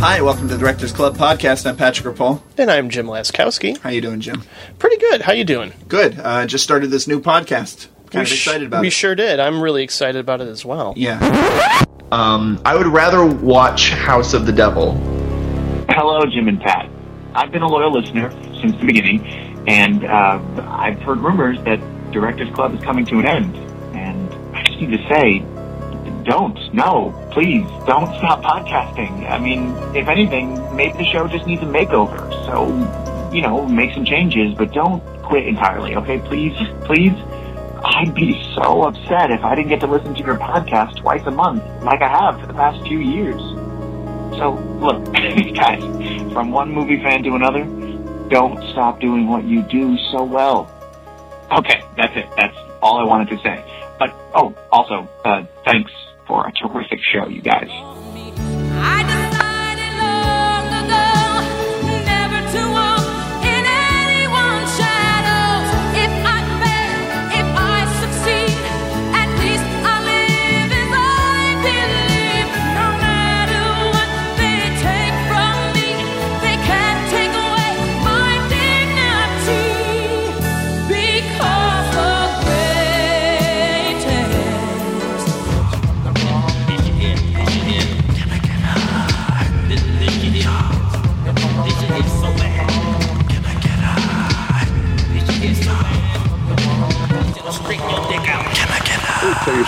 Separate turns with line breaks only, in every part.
Hi, welcome to the Directors Club podcast. I'm Patrick Rapol.
And I'm Jim Laskowski.
How you doing, Jim?
Pretty good. How you doing?
Good. Uh, just started this new podcast. Kind
we sh-
excited about
we
it.
sure did. I'm really excited about it as well.
yeah.
Um, I would rather watch House of the Devil.
Hello, Jim and Pat. I've been a loyal listener since the beginning, and uh, I've heard rumors that Directors Club is coming to an end. And I just need to say, don't, no, please, don't stop podcasting. I mean, if anything, maybe the show just needs a makeover. So, you know, make some changes, but don't quit entirely, okay? Please, please. I'd be so upset if I didn't get to listen to your podcast twice a month, like I have for the past few years. So, look, guys, from one movie fan to another, don't stop doing what you do so well. Okay, that's it. That's all I wanted to say. But, oh, also, uh, thanks for a terrific show, you guys.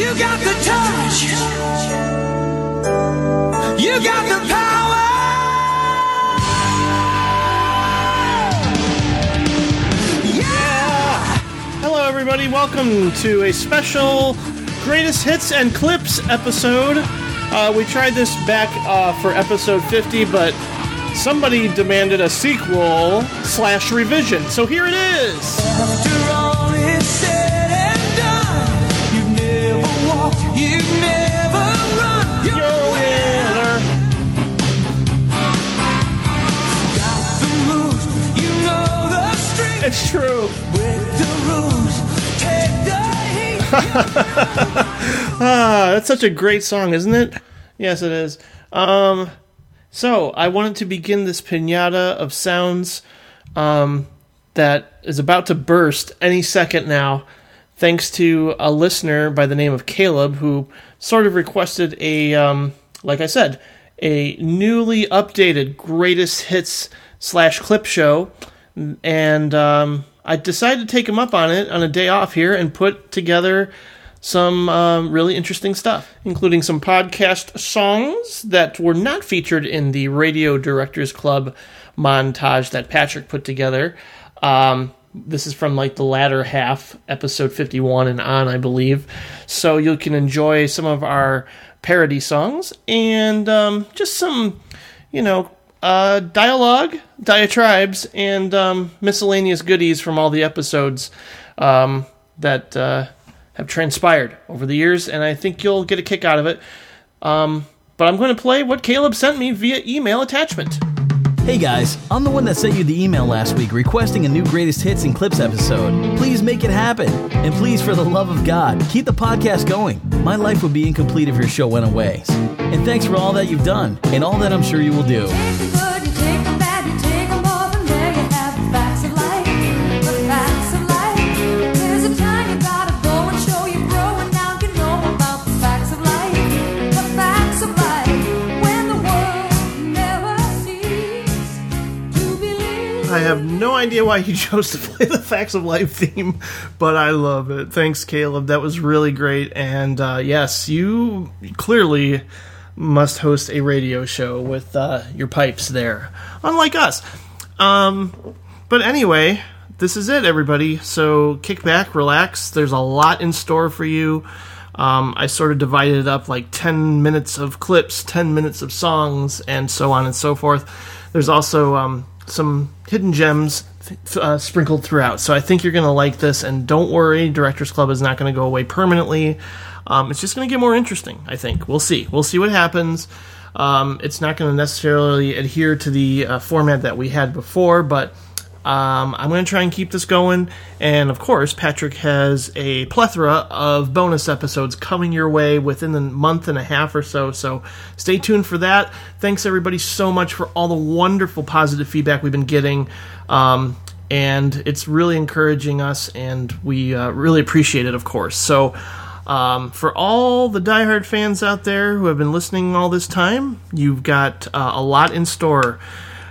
You got the touch. You got the power. Yeah.
Hello, everybody. Welcome to a special greatest hits and clips episode. Uh, we tried this back uh, for episode 50, but somebody demanded a sequel slash revision. So here it is. It's true. Ah, that's such a great song, isn't it? Yes, it is. Um, so I wanted to begin this pinata of sounds um, that is about to burst any second now, thanks to a listener by the name of Caleb who sort of requested a, um, like I said, a newly updated greatest hits slash clip show, and um, I decided to take him up on it on a day off here and put together some um, really interesting stuff, including some podcast songs that were not featured in the Radio Directors Club montage that Patrick put together. Um, this is from like the latter half, episode 51 and on, I believe. So you can enjoy some of our parody songs and um, just some, you know, uh, dialogue, diatribes, and um, miscellaneous goodies from all the episodes um, that uh, have transpired over the years, and I think you'll get a kick out of it. Um, but I'm going to play what Caleb sent me via email attachment.
Hey guys, I'm the one that sent you the email last week requesting a new greatest hits and clips episode. Please make it happen. And please, for the love of God, keep the podcast going. My life would be incomplete if your show went away. And thanks for all that you've done, and all that I'm sure you will do.
Have
no idea why you chose to play the Facts of Life theme, but I love it. Thanks, Caleb. That was really great. And uh, yes, you clearly must host a radio show with uh, your pipes there, unlike us. Um, but anyway, this is it, everybody. So kick back, relax. There's a lot in store for you. Um, I sort of divided it up like 10 minutes of clips, 10 minutes of songs, and so on and so forth. There's also um, some hidden gems uh, sprinkled throughout. So I think you're going to like this, and don't worry, Directors Club is not going to go away permanently. Um, it's just going to get more interesting, I think. We'll see. We'll see what happens. Um, it's not going to necessarily adhere to the uh, format that we had before, but um, I'm going to try and keep this going. And of course, Patrick has a plethora of bonus episodes coming your way within the month and a half or so. So stay tuned for that. Thanks everybody so much for all the wonderful positive feedback we've been getting. Um, and it's really encouraging us, and we uh, really appreciate it, of course. So, um, for all the diehard fans out there who have been listening all this time, you've got uh, a lot in store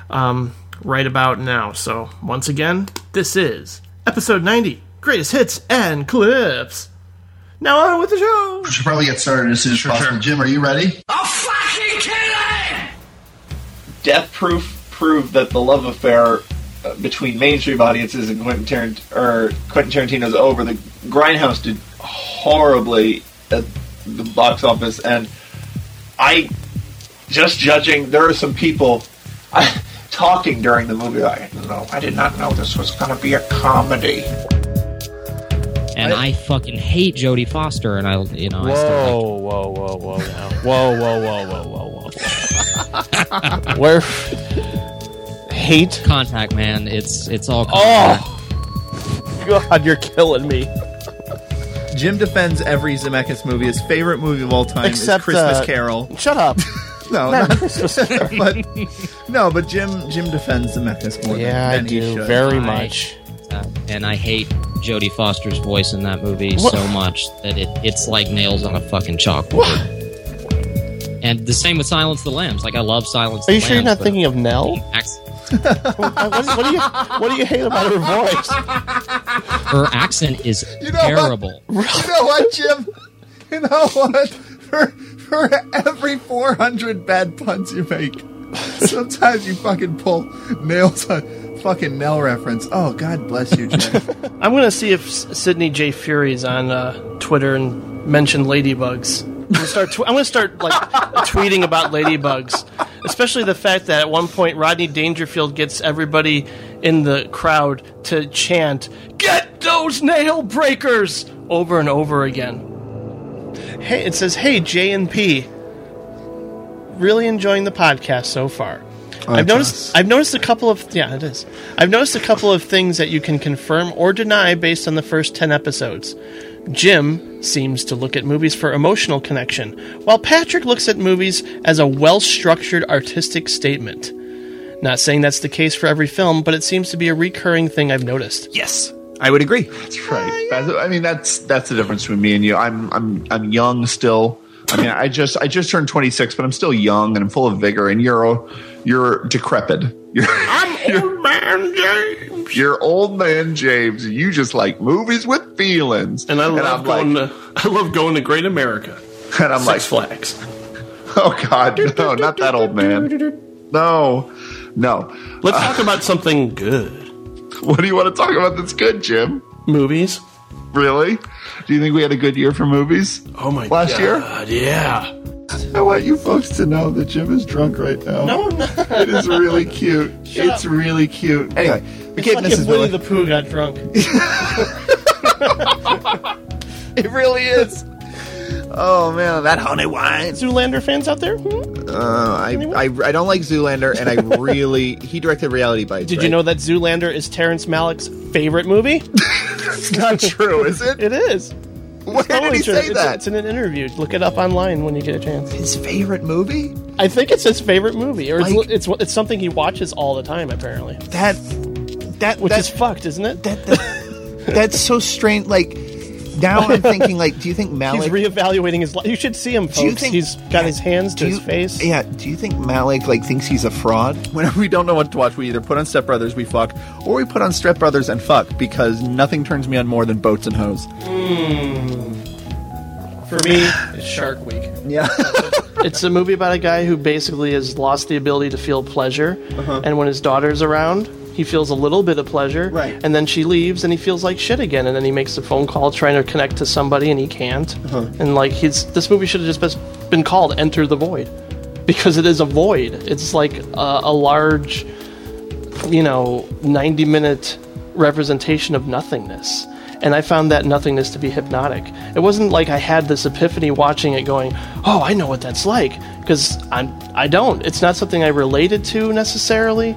um, right about now. So, once again, this is episode 90 Greatest Hits and Clips. Now, on with the show.
We should probably get started as soon as possible. Jim, are you ready?
A fucking killing Death Proof proved that the love affair uh, between mainstream audiences and Quentin, Tarant- or Quentin Tarantino's over. The Grindhouse did horribly at the box office, and I just judging. There are some people talking during the movie. I no, I did not know this was going to be a comedy.
And I, fucking hate Jodie Foster, and I, you know, I still like
whoa, whoa, whoa, now. Whoa, whoa, whoa, whoa, whoa, whoa. Where hate?
Contact Man. It's it's all.
Oh, God, you're killing me.
Jim defends every Zemeckis movie. His favorite movie of all time
Except,
is Christmas
uh,
Carol.
Shut up.
No,
Not
not but no, but Jim Jim defends the Zemeckis more
Yeah, I
than, than he
do
should.
very
I-
much.
uh, and I hate Jodie Foster's voice in that movie
What?
so much that it, it's like nails on a fucking chalkboard. And the same with Silence of the Lambs. Like I love Silence.
Are you
the
sure you're not thinking of Nell? what, what do you What do you hate about her voice?
Her accent is
You know what?
terrible.
You know what, Jim? You know what? For, for every 400 bad puns you make, sometimes you fucking pull nails on fucking Nell reference. Oh, God bless you, Jim.
I'm gonna see if Sidney J Furie's on uh, Twitter and mention ladybugs. I'm gonna start. Tw- I'm gonna start like tweeting about ladybugs, especially the fact that at one point Rodney Dangerfield gets everybody in the crowd to chant "Get those nail breakers" over and over again. Hey, it says, "Hey J and P, really enjoying the podcast so far." Oh, I've noticed. I've noticed a couple of yeah, it is. I've noticed a couple of things that you can confirm or deny based on the first ten episodes. Jim seems to look at movies for emotional connection, while Patrick looks at movies as a well-structured artistic statement. Not saying that's the case for every film, but it seems to be a recurring thing I've noticed.
yes, I would agree.
That's right. That's, I mean, that's that's the difference between me and you. I'm I'm I'm young still. I mean, I just I just turned 26, but I'm still young and I'm full of vigor. And you're you're decrepit. You're, I'm old man James. You're old man James. You just like movies with feelings.
And I love
I'm
going
like,
to I love going to Great America.
and I'm like,
Six Flags.
oh God, no, not that old man. No, no.
Let's talk about something good.
What do you want to talk about that's good, Jim?
Movies.
Really? Do you think we had a good year for movies?
Oh my
Last
god.
year?
Yeah.
I want you folks to know that Jim is drunk right now.
No, no.
It is really cute. it's really cute. Anyway, we
It's
gave
like
Mrs.
if Winnie the Pooh got drunk.
It really is. Oh man, that honey wine.
Zoolander fans out there? Hmm?
Uh, I, I I don't like Zoolander, and I really he directed Reality Bites.
Did
right?
you know that Zoolander is Terrence Malick's favorite movie?
It's not true, is it?
It is.
Where did he
true.
say
It's-
that?
It's in an interview. Look it up online when you get a chance.
His favorite movie?
I think it's his favorite movie, or
Like-
it's, it's it's something he watches all the time, apparently.
That that
Which
that,
is fucked, isn't it?
that, that that's so strange. Like now I'm thinking, like, do you think Malick?
He's
Malick?
reevaluating his life. You should see him, folks.
Do you think-
he's got his hands to
do
his face.
Yeah. Do you think Malick like thinks he's a fraud? Whenever we don't know what to watch, we either put on Step Brothers, we fuck, or we put on Step Brothers and fuck because nothing turns me on more than boats and hoes.
For me, it's Shark Week.
Yeah.
It's a movie about a guy who basically has lost the ability to feel pleasure,
Uh-huh.
and when his daughter's around, he feels a little bit of pleasure,
Right.
and then she leaves, and he feels like shit again, and then he makes a phone call trying to connect to somebody, and he can't.
Uh-huh.
And like he's this movie should have just been- called Enter the Void, because it is a void. It's like a, a large, you know, ninety minute representation of nothingness. And I found that nothingness to be hypnotic. It wasn't like I had this epiphany watching it going, "Oh, I know what that's like," because I'm I don't. It's not something I related to necessarily.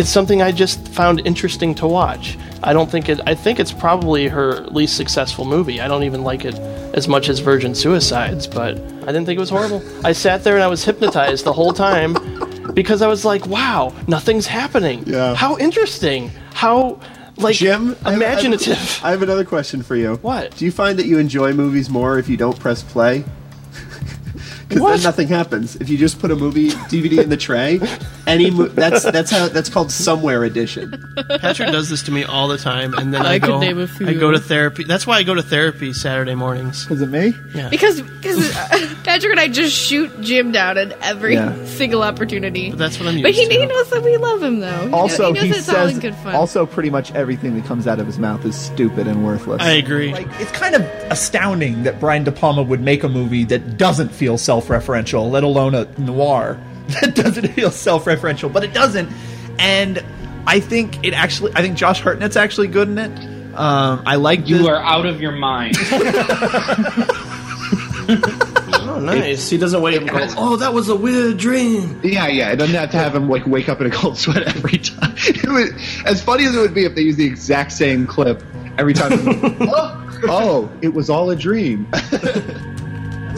It's something I just found interesting to watch. I don't think it. I think it's probably her least successful movie. I don't even like it as much as Virgin Suicides, but I didn't think it was horrible. I sat there and I was hypnotized the whole time because I was like, "Wow, nothing's happening.
Yeah.
How interesting. How like
Jim, I have-
imaginative."
I have another question for you.
What?
Do you find that you enjoy movies more if you don't press play? Because then nothing happens. If you just put a movie DVD in the tray, any mo- that's that's how that's called somewhere edition.
Patrick does this to me all the time, and then I,
I could
go.
name a few.
I go to therapy. That's why I go to therapy Saturday mornings.
Is it me?
Yeah.
Because because uh, Patrick and I just shoot Jim down at every
Yeah.
single opportunity.
But that's what I'm used
But he,
to.
he knows that we love him, though. He
Also,
knows,
he,
he knows it's all
says
in good fun.
also pretty much everything that comes out of his mouth is stupid and worthless.
I agree.
Like it's kind of astounding that Brian De Palma would make a movie that doesn't feel self-referential, let alone a noir that doesn't feel self-referential, but it doesn't. And I think it actually, I think Josh Hartnett's actually good in it. Um, I like
You
the-
are out of your mind.
Oh, nice. He doesn't wake up and go, "Oh, that was a weird dream."
Yeah, yeah. It doesn't have to have him like wake up in a cold sweat every time. It would, as funny as it would be if they used the exact same clip every time. oh, oh, it was all a dream.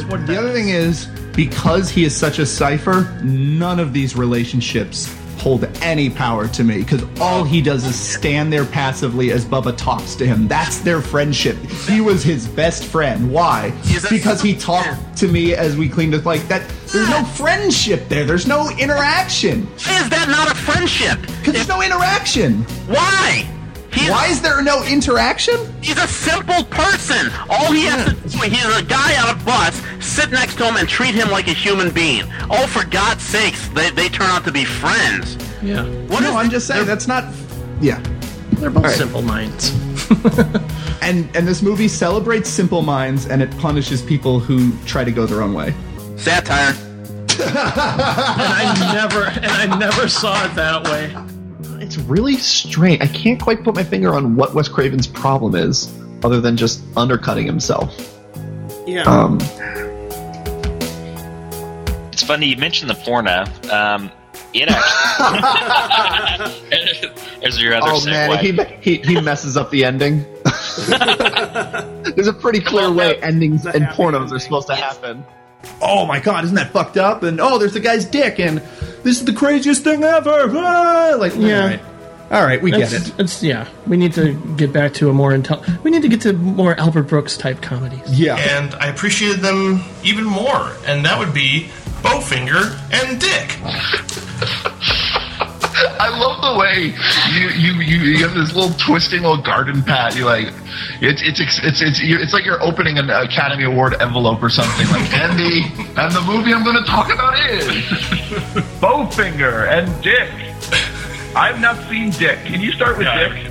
The other thing is, because he is such a cipher, none of these relationships hold any power to me because all he does is stand there passively as Bubba talks to him. That's their friendship. He was his best friend. Why? Because he talked to me as we cleaned it. Like that. There's no friendship there. There's no interaction.
Is that not a friendship?
Because there's no interaction.
Why?
Why is there no interaction?
He's a simple person. All he has to do, he's a guy on a bus, sit next to him and treat him like a human being. Oh, for God's sakes, they, they turn out to be friends.
Yeah.
What no, I'm just saying that's not. Yeah.
They're both
All right.
simple minds.
and and this movie celebrates simple minds and it punishes people who try to go their own way.
Satire.
and I never and I never saw it that way.
It's really strange. I can't quite put my finger on what Wes Craven's problem is, other than just undercutting himself.
Yeah.
Um,
It's funny you mentioned the porno. Um, it actually. There's your other
oh
segue.
man, he, he he messes up the ending. There's a pretty clear way endings and pornos are supposed to happen.
Oh my god, isn't that fucked up? And oh, there's the guy's dick, and this is the craziest thing ever. Ah! Like,
Yeah.
all right, all right, we get
It's-
it.
It's yeah. We need to get back to a more intel. We need to get to more Albert Brooks type comedies.
Yeah.
And I appreciated them even more, and that would be Bowfinger and Dick.
I love the way you you you, you have this little twisting little garden pat. You like it's it's it's it's it's, like you're opening an Academy Award envelope or something. Like Andy, and the movie I'm going to talk about is Bowfinger and Dick. I've not seen Dick. Can you start with Dick?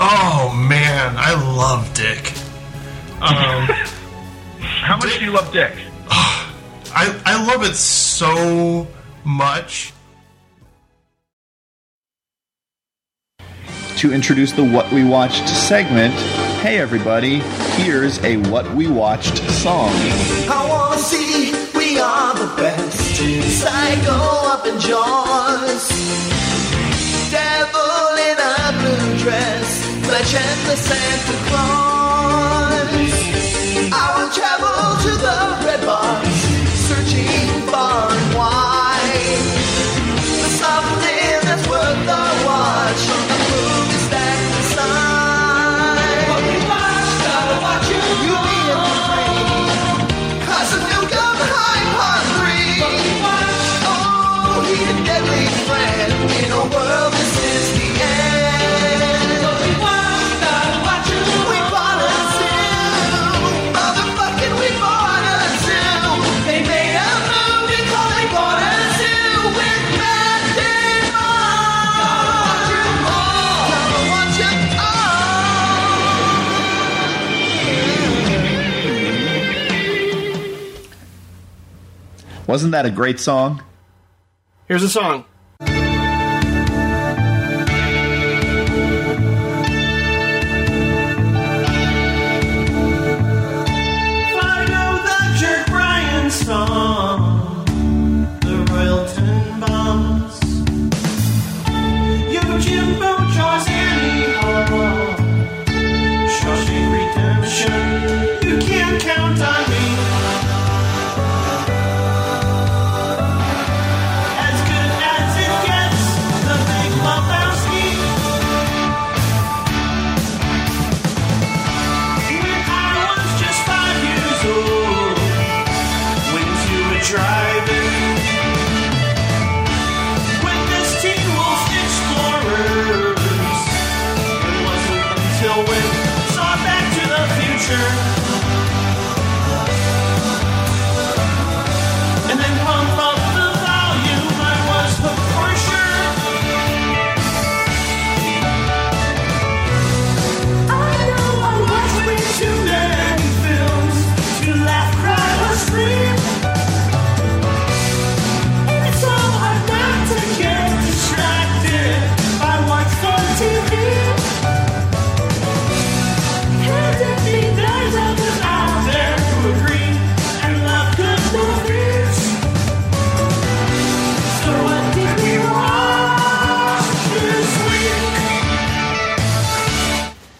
Oh man, I love Dick. Um,
How much do you love Dick?
I I love it so much.
To introduce the What We Watched segment, hey everybody, here's a What We Watched song.
I wanna see we are the best. Psycho up in Jaws. Devil in a blue dress. The Santa Claus. I will travel to the red. Searching
Wasn't that a great song?
Here's a song.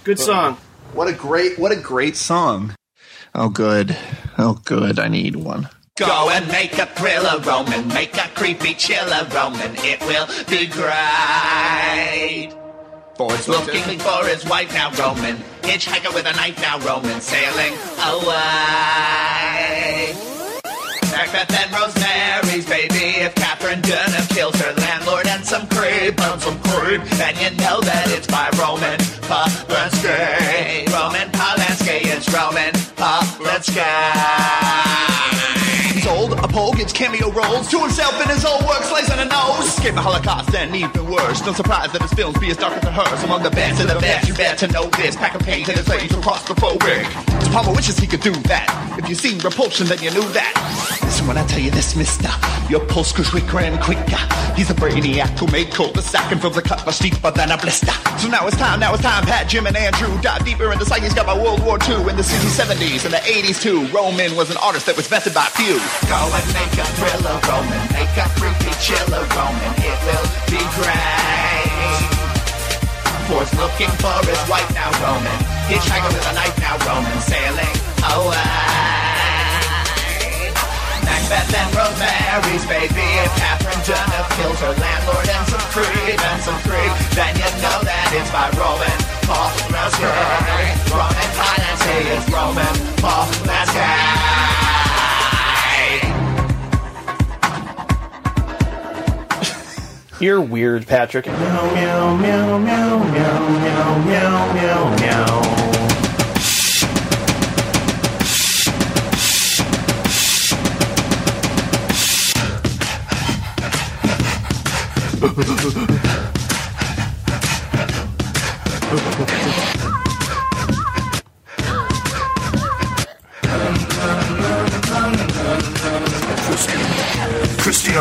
Good
song.
What a great what a great song. Oh good. Oh good. I need one.
Go and make a thriller Roman, make a creepy chiller Roman. It will be great.
Boys
Looking for his wife now, Roman. Hitchhiker with a knife now, Roman. Sailing away. Macbeth and Rosemary's baby. If Catherine Deneuve kills her landlord and some creep, and some creep, then you know that it's by Roman Polanski. Roman Polanski is Roman Polanski.
He's old, a pole gives cameo roles to himself in his old work, slays on a nose. Escape the Holocaust and even worse. No surprise that his films be as dark as the hers. Among the best of the best, you better know this. Pack of paint and his face are claustrophobic. So Palmer wishes he could do that. If you've seen Repulsion, then you knew that. Listen when I tell you this, mister. Your pulse goes quicker and quicker. He's a brainiac who made cul-de-sac and fills a cut much deeper than a blister. So now it's time, now it's time. Pat, Jim, and Andrew dive deeper into psyches. Got my World War II in the 60s, 70s, and the 80s too. Roman was an artist that was vetted by few.
Go and make a thriller Roman, make a creepy chiller Roman. It will be great. Ford's looking for his wife now, Roman. Hitchhiker with a knife now, Roman. Sailing away. And Rosemary's baby. If Catherine Deneuve kills her landlord and some creep and some creep, then you know that it's by Roman Paul Polanski. Roman Polanski is Roman Paul Polanski.
You're weird, Patrick. Meow, meow, meow, meow, meow, meow, meow, meow, meow,
Ha ha ha ha!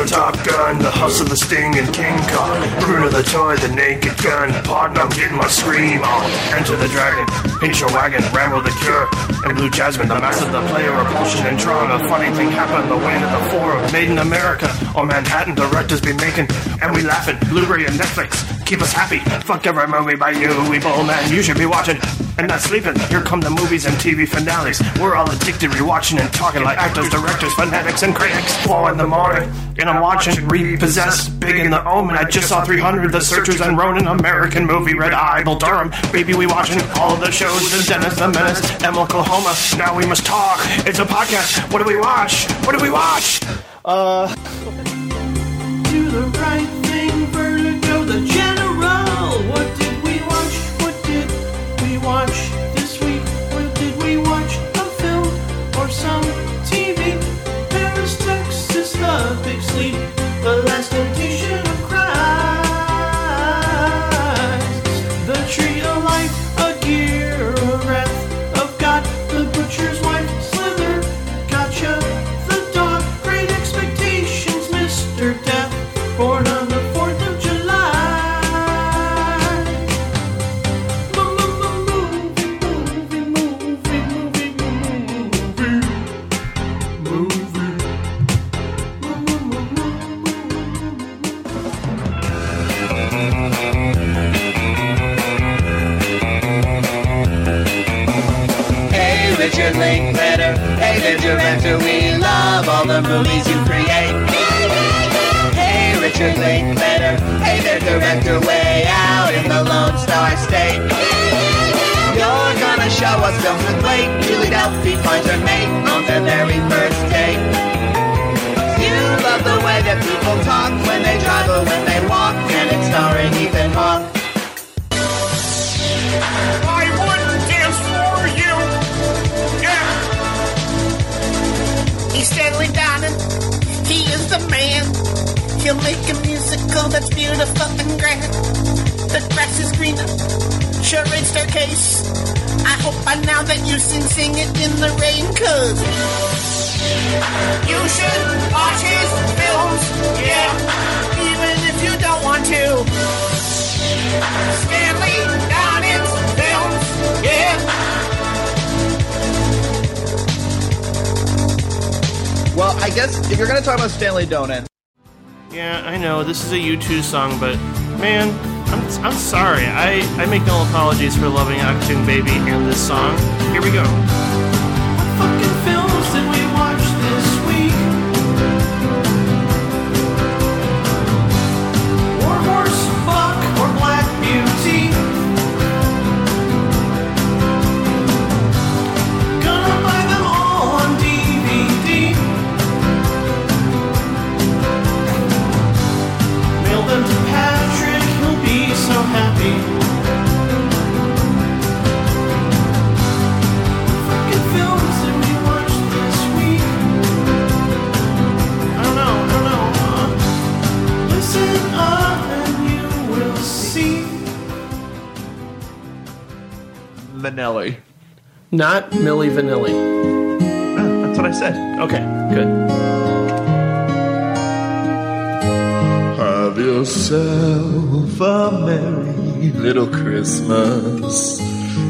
Top Gun, the hustle, the sting, and King Kong. Bruno the toy, the naked gun. Pardon, I'm getting my scream on. Enter the dragon, pinch your wagon, Rambo the cure. And Blue Jasmine, the master, the player, repulsion and Tron. A funny thing happened, the win of the four of Made in America. Or Manhattan, directors be making. And we laughing, Blu-ray and Netflix. Keep us happy. Fuck every movie by you, we bull man. You should be watching and not sleeping. Here come the movies and TV finales. We're all addicted, rewatching and talking like actors, directors, fanatics, and critics. Four in the morning, and I'm watching Repossessed, Big in the Omen. I just saw 300, The Searchers, and Ronin, American movie, Red Eye, Bull Durham. Baby, we watching all the shows. The Dennis, The Menace, M. Oklahoma. Now we must talk. It's a podcast. What do we watch? What do we watch?
Uh.
Do the right thing, Vertigo, much. There, director, we love all the movies you create. Hey, Richard Linklater. Hey there, director, way out in the Lone Star State. You're gonna show us films with weight. Julie Delpy finds her mate on their very first date. You love the way that people talk when they drive or when they walk, and it's starring Ethan
The man. He'll make a musical that's beautiful and grand. The grass is greener. Charade staircase. I hope by now that you sing, sing it in the rain, cause you should watch his films, yeah, even if you don't want to. Stanley Donen's films, yeah.
Well, I guess if you're going to talk about Stanley Donen,
Yeah, I know this is a U2 song, but man, I'm, I'm sorry. I, I make no apologies for loving Achtung Baby and this song. Here we go.
Minnelli.
Not Milli Vanilli.
Ah, that's what I said.
Okay, good.
Have yourself a merry little Christmas.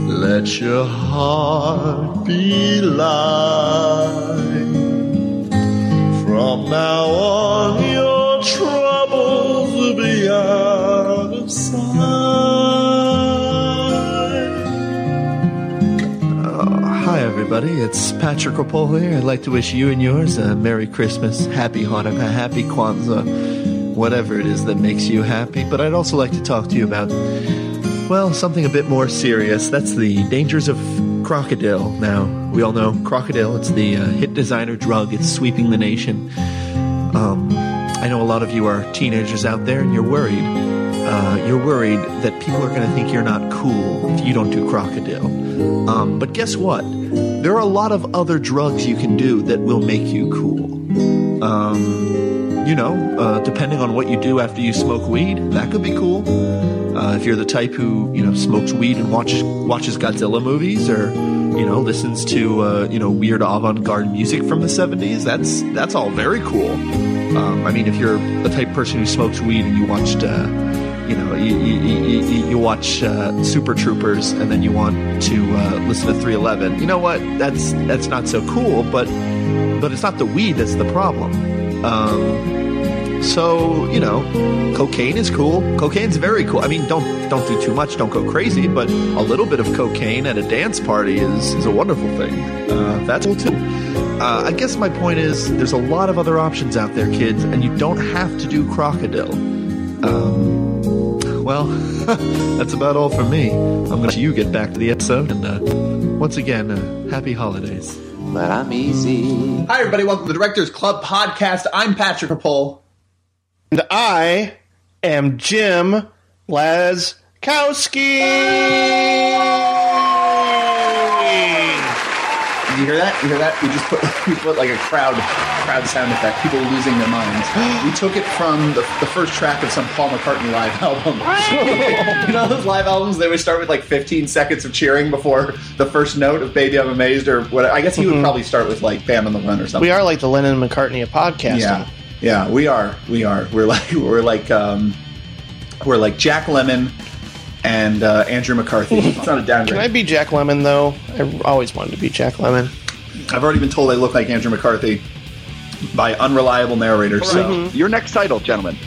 Let your heart be light. From now on, your troubles will be out of sight. Everybody. It's Patrick Rapol here. I'd like to wish you and yours a Merry Christmas, Happy Hanukkah, Happy Kwanzaa, whatever it is that makes you happy. But I'd also like to talk to you about, well, something a bit more serious. That's the dangers of crocodile. Now, we all know crocodile, it's the uh, hit designer drug, it's sweeping the nation. Um, I know a lot of you are teenagers out there and you're worried. Uh, you're worried that people are going to think you're not cool if you don't do crocodile. Um, but guess what? There are a lot of other drugs you can do that will make you cool. Um, you know, uh, depending on what you do after you smoke weed, that could be cool. Uh, if you're the type who you know smokes weed and watches watches Godzilla movies, or you know listens to uh, you know weird avant-garde music from the '70s, that's that's all very cool. Um, I mean, if you're the type person who smokes weed and you watched, uh, you know, you, you, you, you- watch uh, Super Troopers and then you want to uh, listen to 311, you know what? That's that's not so cool. But but it's not the weed that's the problem. Um, so you know, cocaine is cool. Cocaine's very cool. I mean, don't don't do too much. Don't go crazy. But a little bit of cocaine at a dance party is is a wonderful thing. Uh, that's cool too. Uh, I guess my point is, there's a lot of other options out there, kids, and you don't have to do crocodile. Well, that's about all for me. I'm going to let you get back to the episode, and uh, once again, uh, happy holidays.
But I'm easy. Hi, everybody. Welcome to the Directors Club podcast. I'm Patrick Rapole.
And I am Jim Laskowski.
Did you hear that? You hear that? We just put we put like a crowd crowd sound effect. People losing their minds. We took it from the, the first track of some Paul McCartney live album. you know those live albums? They would start with like 15 seconds of cheering before the first note of "Maybe I'm Amazed" or what? I guess he would
Mhm.
probably start with like "Band on the Run" or something.
We are like the Lennon and McCartney of podcasting.
Yeah, yeah, we are. We are. We're like we're like um, we're like Jack Lemmon and uh, Andrew McCarthy. it's not a downgrade.
Can I be Jack Lemmon though? I always wanted to be Jack Lemmon.
I've already been told I look like Andrew McCarthy by unreliable narrators. So mm-hmm.
your next title, gentlemen,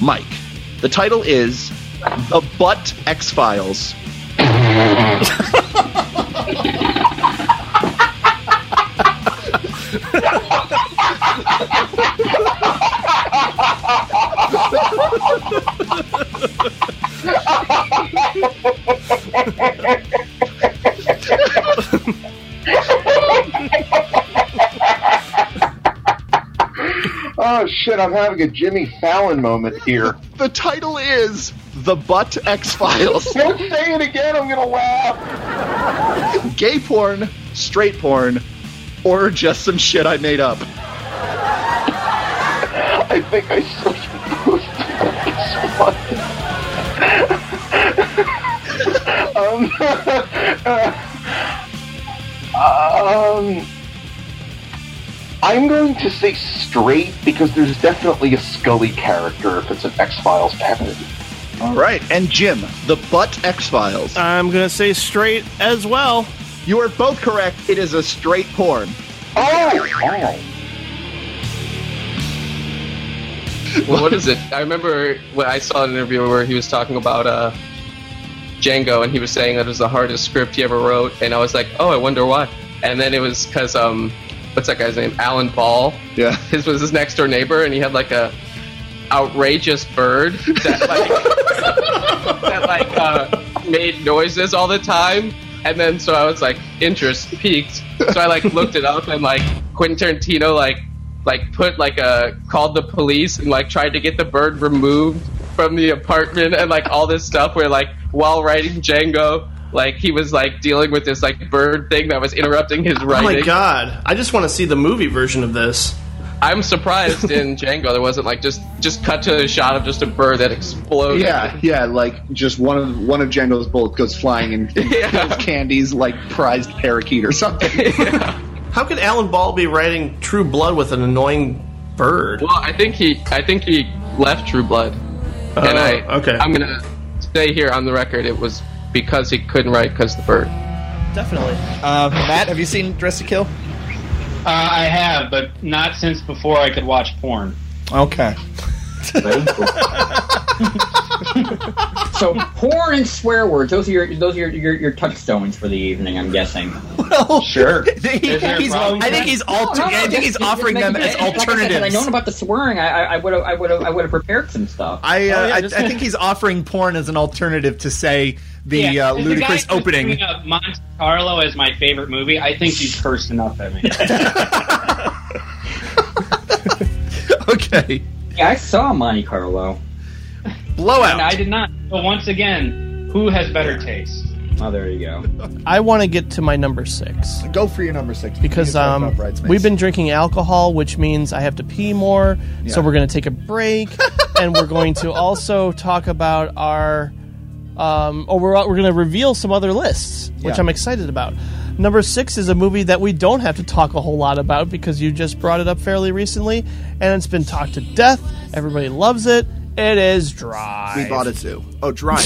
Mike. The title is The Butt X Files.
Oh shit! I'm having a Jimmy Fallon moment here.
The title is The Butt X Files.
Don't say it again. I'm gonna laugh.
Gay porn, straight porn, or just some shit I made up.
I think I post um, um, I'm going to say straight because there's definitely a Scully character if it's an X Files parody.
All right, and Jim, The Butt X Files.
I'm gonna say straight as well.
You are both correct. It is a straight porn.
Oh!
Well, what is it? I remember when I saw an interview where he was talking about uh, Django, and he was saying that it was the hardest script he ever wrote, and I was like, oh, I wonder why. And then it was because um, what's that guy's name? Alan Ball.
Yeah.
His was his next door neighbor, and he had like a outrageous bird that like that like uh, made noises all the time. And then so I was like, interest piqued. So I like looked it up, and like Quentin Tarantino like like put like a called the police and like tried to get the bird removed from the apartment and like all this stuff where like while writing Django like he was like dealing with this like bird thing that was interrupting his writing.
Oh my god! I just want to see the movie version of this.
I'm surprised in Django there wasn't like just just cut to a shot of just a bird that exploded.
Yeah, yeah, like just one of one of Django's bullets goes flying and, and kills Candie's like prized parakeet or something.
How could Alan Ball be writing True Blood with an annoying bird?
Well, I think he I think he left True Blood.
Oh,
and I
okay.
I'm gonna stay here on the record it was because he couldn't write because the bird.
Definitely. Uh, Matt, have you seen Dress to Kill?
Uh, I have, but not since before I could watch porn.
Okay.
So porn and swear words. Those are your those are your, your, your touchstones for the evening. I'm guessing.
Well,
sure.
Is there a
he's. I think he's alter-
No, no,
I think he's
just
offering
make-
them
make-
as
like I said. Had I known about the swearing, I would have I would have I would have prepared some stuff.
I, uh,
Oh, yeah,
I,
just-
I think he's offering porn as an alternative to say the
Yeah,
uh, ludicrous
the
opening.
Up Monte Carlo as my favorite movie. I think he's cursed enough at me.
okay.
Yeah, I saw Monte Carlo.
Blowout.
And I did not. But once again, who has better taste?
Oh, there you go.
I want to get to my number six
Go for your number six
because
You can talk
um, we've been drinking alcohol, which means I have to pee more. So we're going to take a break, and we're going to also talk about our. Um, or we're we're going to reveal some other lists, which
Yeah.
I'm excited about. Number six is a movie that we don't have to talk a whole lot about because you just brought it up fairly recently, and it's been talked to death. Everybody loves it. It is Drive.
We bought it too. Oh, Drive.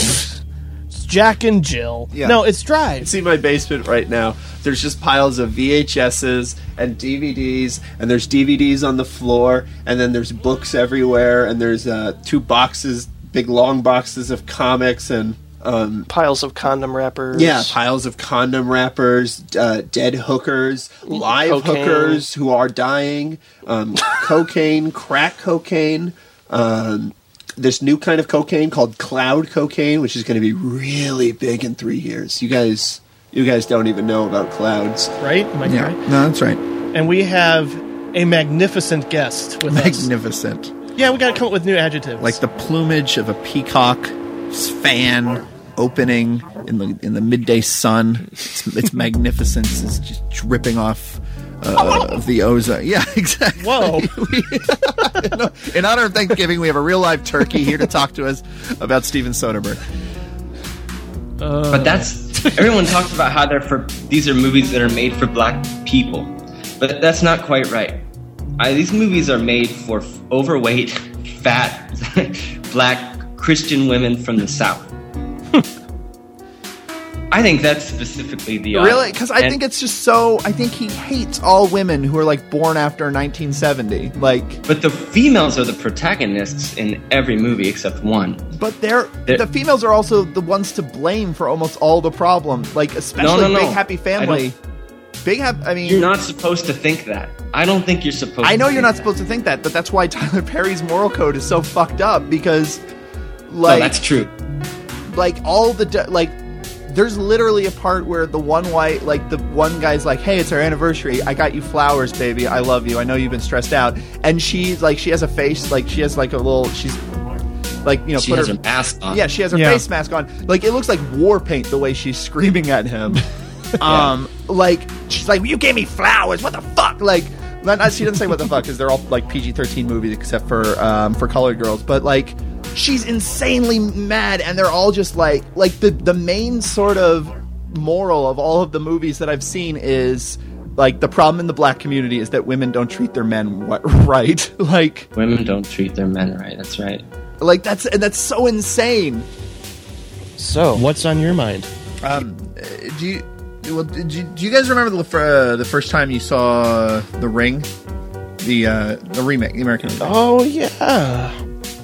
It's Jack and Jill.
Yeah.
No, it's Drive.
See my basement right now. There's just piles of VHSs and DVDs, and there's DVDs on the floor, and then there's books everywhere, and there's uh, two boxes, big long boxes of comics, and um,
piles of condom wrappers.
yeah, piles of condom wrappers, uh, dead hookers, live
Cocaine.
hookers who are dying, um, cocaine, crack cocaine. Um, this new kind of cocaine called cloud cocaine, which is going to be really big in three years. You guys, you guys don't even know about clouds,
right? Am I
Yeah.
right?
No, that's right.
And we have a magnificent guest with us.
Magnificent.
Yeah, we got to come up with new adjectives.
Like the plumage of a peacock fan opening in the in the midday sun. Its, its magnificence is just dripping off uh, of the ozone. Yeah, exactly.
Whoa!
in honor of Thanksgiving, we have a real live turkey here to talk to us about Steven Soderbergh.
but that's everyone talks about how they're for these are movies that are made for black people, but that's not quite right. I, these movies are made for f- overweight, fat, black Christian women from the South. I think that's specifically the
Really? Because I
And-
think it's just so. I think he hates all women who are like born after 1970. Like,
But the females are the protagonists in every movie except one.
but they're
They're-
the females are also the ones to blame for almost all the problem. Like, especially
no, no.
Big Happy Family. Big Happy. I mean,
You're not supposed to think that. I don't think you're supposed.
I know you're not supposed to think that, but that's why Tyler Perry's moral code is so fucked up because, like,
that's true.
Like all the like, there's literally a part where the one white, like the one guy's like, "Hey, it's our anniversary. I got you flowers, baby. I love you. I know you've been stressed out." And she's like, she has a face, like she has like a little, she's like you know,
She
put
has
her,
her mask on.
Yeah, she has her
Yeah.
face mask on. Like it looks like war paint the way she's screaming at him. Um, like she's like, "You gave me flowers. What the fuck?" Like, not, not- she doesn't say what the fuck because they're all like PG thirteen movies except for um, for colored girls. But like, she's insanely mad, and they're all just like, like the the main sort of moral of all of the movies that I've seen is like the problem in the black community is that women don't treat their men wh- right. Like,
Women don't treat their men right. That's right.
like that's and that's so insane.
So, what's on your mind?
Um, do you well, did you, do you guys remember the uh, the first time you saw The Ring, the uh, the remake, the American? Remake?
Oh yeah.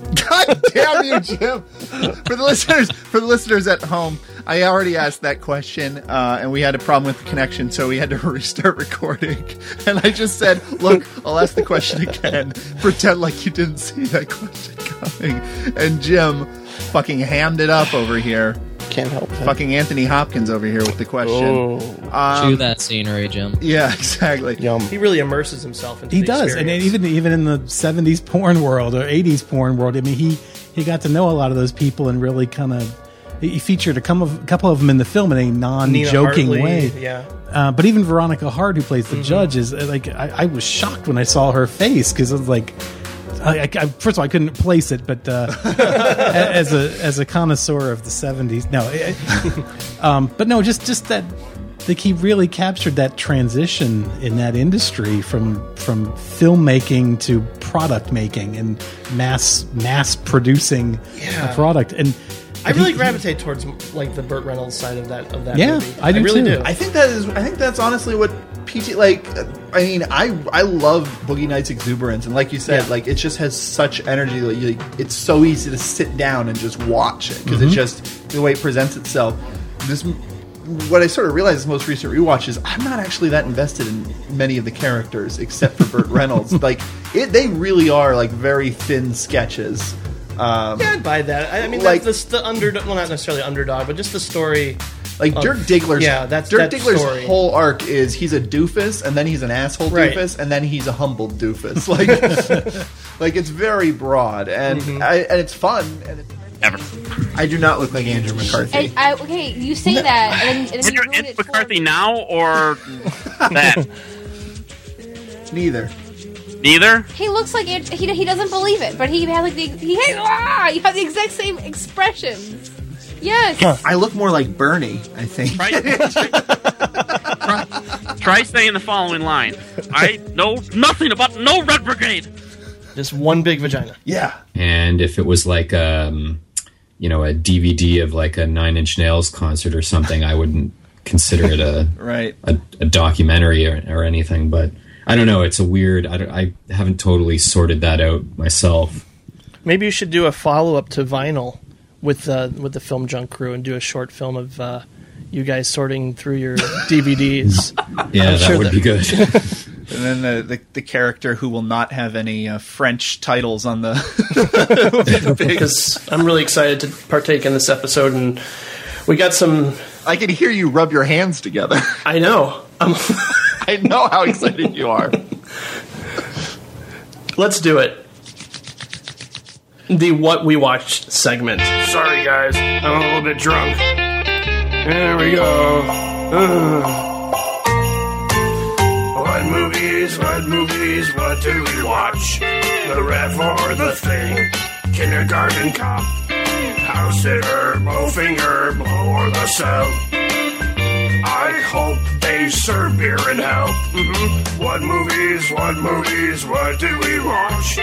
God damn you, Jim! for the listeners, for the listeners at home, I already asked that question, uh, and we had a problem with the connection, so we had to restart recording. And I just said, "Look, I'll ask the question again. Pretend like you didn't see that question coming." And Jim fucking hammed it up over here.
Can't help it.
Fucking Anthony Hopkins over here with the question. Um,
Chew that scenery, Jim.
Yeah, exactly. Yum.
He really immerses himself into
He
the
does, and even even in the '70s porn world or '80s porn world, I mean, he he got to know a lot of those people and really kind of he featured a couple of, couple of them in the film in a non-joking
Hartley,
way.
yeah.
Uh, but even Veronica Hart, who plays the
Mhm.
judge, is uh, like I, I was shocked when I saw her face because I was like, I, I, I- first of all, I couldn't place it, but uh, as a as a connoisseur of the '70s, no, I- I- um, but no, just just that like he really captured that transition in that industry from from filmmaking to product making and mass mass producing
Yeah.
a product and
I really
he-
gravitate towards like the Burt Reynolds side of that of that
Yeah,
movie.
I do I
really
too.
do.
I think that is. I think that's honestly what PT like. I mean, I I love Boogie Nights exuberance, and like you said,
Yeah.
like it just has such energy. That you, it's so easy to sit down and just watch it because
Mhm.
it's just the way it presents itself. This. What I sort of realized this most recent rewatch is I'm not actually that invested in many of the characters except for Burt Reynolds. like it, they really are like very thin sketches. Um,
yeah, I'd buy that. I, I mean,
like-
the, the underdog. Well, not necessarily underdog, but just the story.
Like
of-
Dirk Diggler's
Yeah, that's
Dirk
that
Diggler's
story.
whole arc is he's a doofus and then he's an asshole
Right.
doofus and then he's a humble doofus. Like, like it's very broad and
Mm-hmm.
I, and it's fun. And it's,
Ever.
I do not look like Andrew McCarthy.
And I, okay, you say that, and and then
Is
you
your
it.
McCarthy now or that?
Neither.
Neither.
He looks like it, he he doesn't believe it, but he has like the he has, ah, you have the exact same expressions. Yes.
I look more like Bernie. I think.
Try saying the following line. I know nothing about no Red Brigade.
Just one big vagina.
Yeah.
And if it was like um, you know, a DVD of like a Nine Inch Nails concert or something, I wouldn't consider it a
Right.
a, a documentary or, or anything. But I don't know. It's a weird. I, don't- I haven't totally sorted that out myself.
Maybe you should do a follow up to Vinyl with uh, with the film junk crew and do a short film of uh, you guys sorting through your DVDs.
Yeah,
I'm
that would be good.
And then the, the the character who will not have any uh, French titles on the
because I'm really excited to partake in this episode, and we got some.
I can hear you rub your hands together.
I know. I'm
I know how excited you are.
Let's do it. The what we watched segment.
Sorry, guys. I'm a little bit drunk. There we go. Ugh. What movies, what movies, what do we watch? The ref or the thing? Kindergarten cop? House sitter, Bowfinger, blow or the cell? Hope they serve beer in hell. Mhm. What movies, what movies, what do we watch?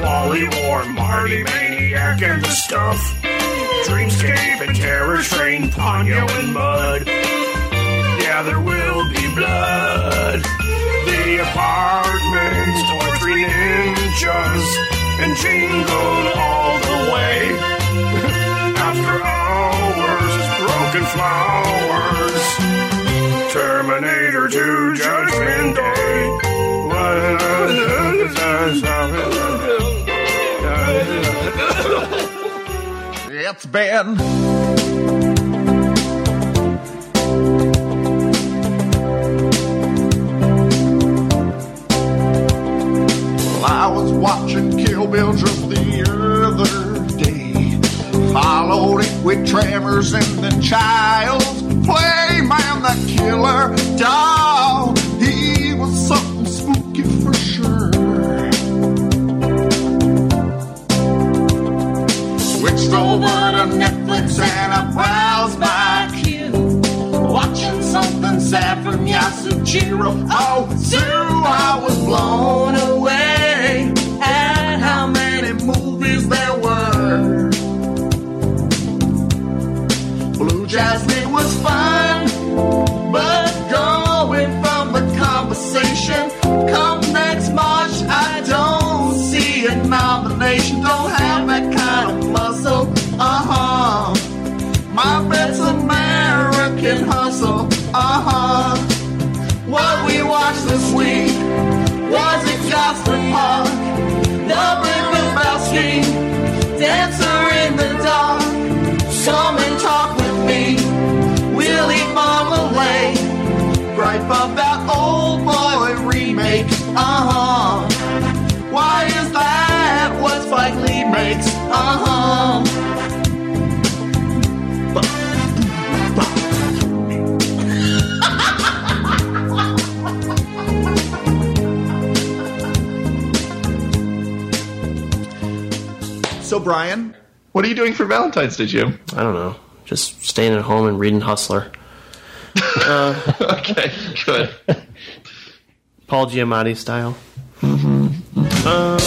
Wally War, Marty Maniac and the stuff. Dreamscape and Terror Train, Ponyo and Mud. Yeah, there will be blood. The apartment, or three ninjas, and jingle all the way. After hours, broken flowers. Terminator 2 Judgment Day.
It's been well, I was watching Kill Bill just the other day. Followed it with Tremors and the Child's Play and the killer doll. He was something spooky for sure. Switched over to Netflix and I browsed my queue. Watching something sad from Yasujiro Oh, Sue, I was blown away at how many movies there were. Blue Jasmine was fine. life of that old boy remake. Uh huh. Why is that what Spike Lee makes? Uh huh.
So, Brian, what are you doing for Valentine's Did you?
I don't know. Just staying at home and reading Hustler. Uh,
okay, good.
Paul Giamatti style.
Mm-hmm.
Um,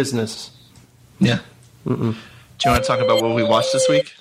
business.
Yeah.
Mm-mm.
Do you want to talk about what we watched this week?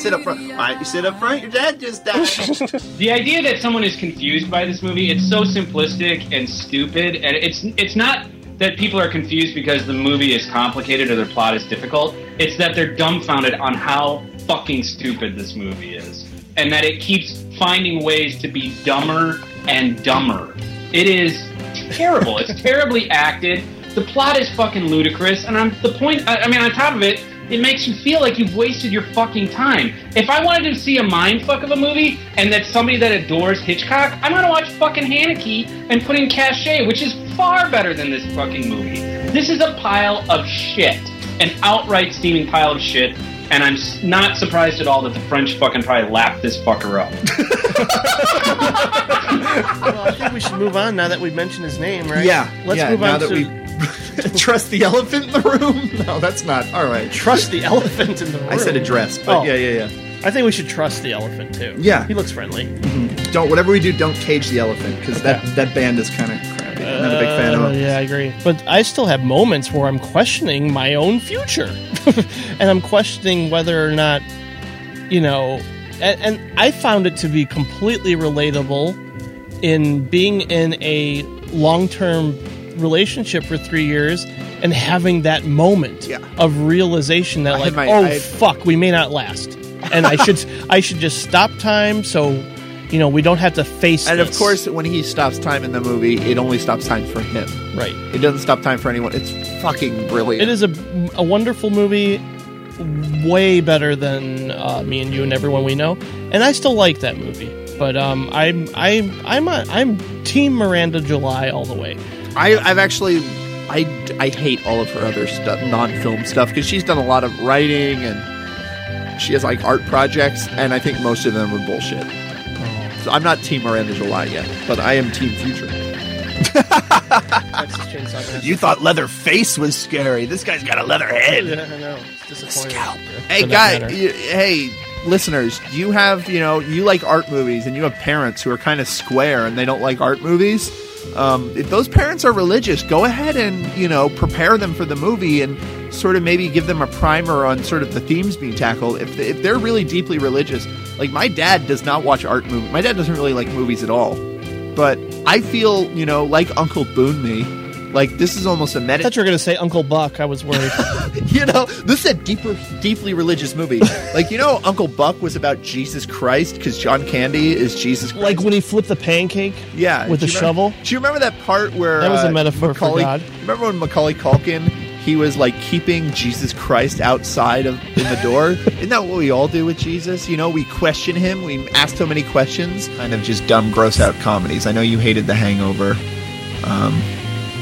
Sit up front. Right, you sit up front. Your dad just died.
the idea that someone is confused by this movie it's so simplistic and stupid and it's it's not that people are confused because the movie is complicated or the plot is difficult it's that they're dumbfounded on how fucking stupid this movie is and that it keeps finding ways to be dumber and dumber it is terrible it's terribly acted the plot is fucking ludicrous and i'm the point I, I mean on top of it it makes you feel like you've wasted your fucking time. If I wanted to see a mind fuck of a movie and that's somebody that adores Hitchcock, I'm gonna watch fucking Haneke and put in Caché, which is far better than this fucking movie. This is a pile of shit, an outright steaming pile of shit, and I'm not surprised at all that the French fucking probably lapped this fucker up.
well, I think we should move on now that we've mentioned his name, right?
Yeah,
Let's
yeah,
move
now
on
that
to
we trust the elephant in the room. No, that's not all right.
trust the elephant in the room.
I said address, but
Oh.
yeah, yeah, yeah.
I think we should trust the elephant too.
Yeah.
he looks friendly.
Don't whatever we do, don't cage the elephant because that that band is kind of crappy. I'm not a big fan of
Uh. Yeah, I agree. But I still have moments where I'm questioning my own future, and I'm questioning whether or not, you know, and, and I found it to be completely relatable in being in a long-term relationship for three years and having that moment of realization that
I
like
my-
oh
I-
fuck we may not last and i should i should just stop time so you know we don't have to face
And of course, when he stops time in the movie, it only stops time for him.
Right.
It doesn't stop time for anyone. It's fucking brilliant.
It is a, a wonderful movie, way better than uh, Me and You and Everyone We Know, and I still like that movie. But um, I'm I'm I'm a, I'm Team Miranda July all the way.
I, I've actually, I, I hate all of her other stuff, non-film stuff, because she's done a lot of writing and she has like art projects, and I think most of them are bullshit. So I'm not Team Miranda July yet, but I am Team Future.
Texas Chainsaw Massacre.
You thought Leatherface was scary. This guy's got a leather head.
Yeah, I know. It's disappointing.
Hey,
For
guy, you, hey, listeners, you have, you know, you like art movies and you have parents who are kind of square and they don't like art movies. Um, if those parents are religious, go ahead and, you know, prepare them for the movie and sort of maybe give them a primer on sort of the themes being tackled. If, if they're really deeply religious, like my dad does not watch art movies. My dad doesn't really like movies at all. But I feel, you know, like Uncle Boone me, like this is almost a
I
meta
thought you were going to say Uncle Buck. I was worried.
you know, this is a deeper, deeply religious movie. like, you know, Uncle Buck was about Jesus Christ because John Candy is Jesus Christ.
like when he flipped the pancake
yeah,
with
do
the
remember-
shovel.
Do you remember that part where
That was a
uh,
metaphor for
Macaulay,
God.
Remember when Macaulay Culkin he was like keeping Jesus Christ outside of in the door? Isn't that what we all do with Jesus? You know, we question him. We ask so many questions. Kind of just dumb, gross out comedies. I know you hated The Hangover, um,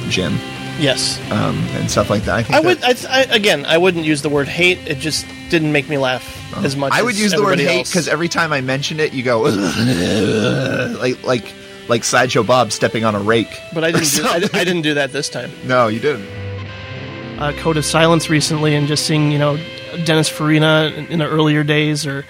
Jim.
Yes.
Um, and stuff like that. I, think
I
that-
would. I, I, again, I wouldn't use the word hate. It just didn't make me laugh as much.
I would
as
use the word hate because every time I mention it, you go like like like sideshow Bob stepping on a rake.
But I didn't. Do, I, I didn't do that this time.
No, you didn't.
Uh, Code of Silence recently, and just seeing you know Dennis Farina in, in the earlier days, or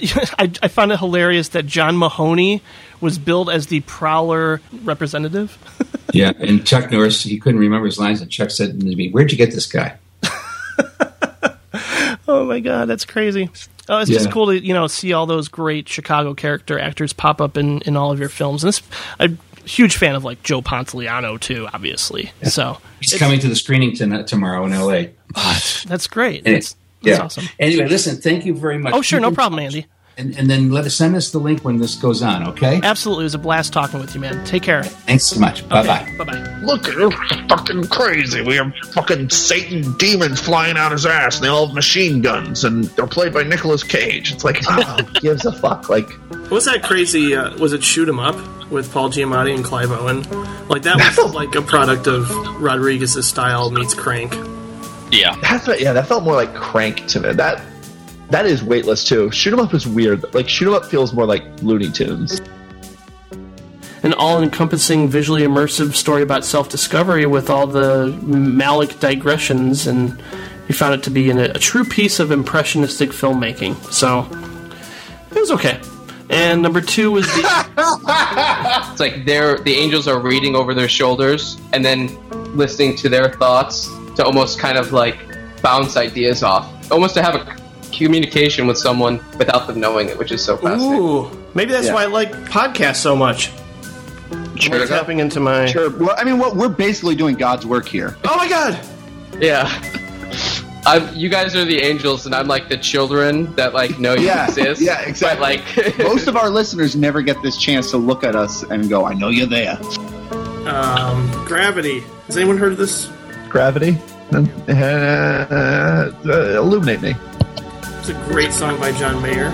I, I found it hilarious that John Mahoney was billed as the Prowler representative.
Yeah, and Chuck Norris, he couldn't remember his lines, and Chuck said to me, "Where'd you get this guy?"
oh my god, that's crazy. Oh, it's just cool to you know see all those great Chicago character actors pop up in, in all of your films. And this, I'm a huge fan of like Joe Pantoliano too, obviously. So
He's coming to the screening tonight, tomorrow in L.A.
That's great.
And
That's,
it-
that's
yeah.
awesome.
Anyway, listen, thank you very much.
Oh, sure,
Keep
no problem,
touch.
Andy.
And, and then let us send us the link when this goes on, okay?
Absolutely, it was a blast talking with you, man. Take care.
Thanks so much. Bye bye.
Bye bye.
Look, they're fucking crazy. We have fucking Satan demons flying out his ass, and they all have machine guns, and they're played by Nicolas Cage. It's like, oh, who gives a fuck? Like,
What's that crazy? Uh, was it Shoot 'Em Up with Paul Giamatti and Clive Owen? Like that was like a product of Rodriguez's style meets Crank.
Yeah.
that's what, yeah, that felt more like Crank to me. That that is weightless too. Shoot 'em up is weird. Like Shoot 'em up feels more like Looney Tunes.
An all-encompassing, visually immersive story about self-discovery with all the Malick digressions, and we found it to be an, a true piece of impressionistic filmmaking. So it was okay. And number two was the
It's like they're the angels are reading over their shoulders and then listening to their thoughts to almost kind of like bounce ideas off, almost to have a communication with someone without them knowing it, which is so fascinating.
Ooh, maybe that's
Yeah.
why I like podcasts so much. We're tapping into my.
Sure. Well, I mean, what we're basically doing God's work here.
Oh my god!
Yeah. I'm, you guys are the angels, and I'm like the children that like know you
Yeah,
exist.
yeah, exactly.
But like,
Most of our listeners never get this chance to look at us and go, "I know you're there."
Um, Gravity. Has anyone heard of this?
Gravity. Uh, uh, illuminate me.
It's a great song by John Mayer.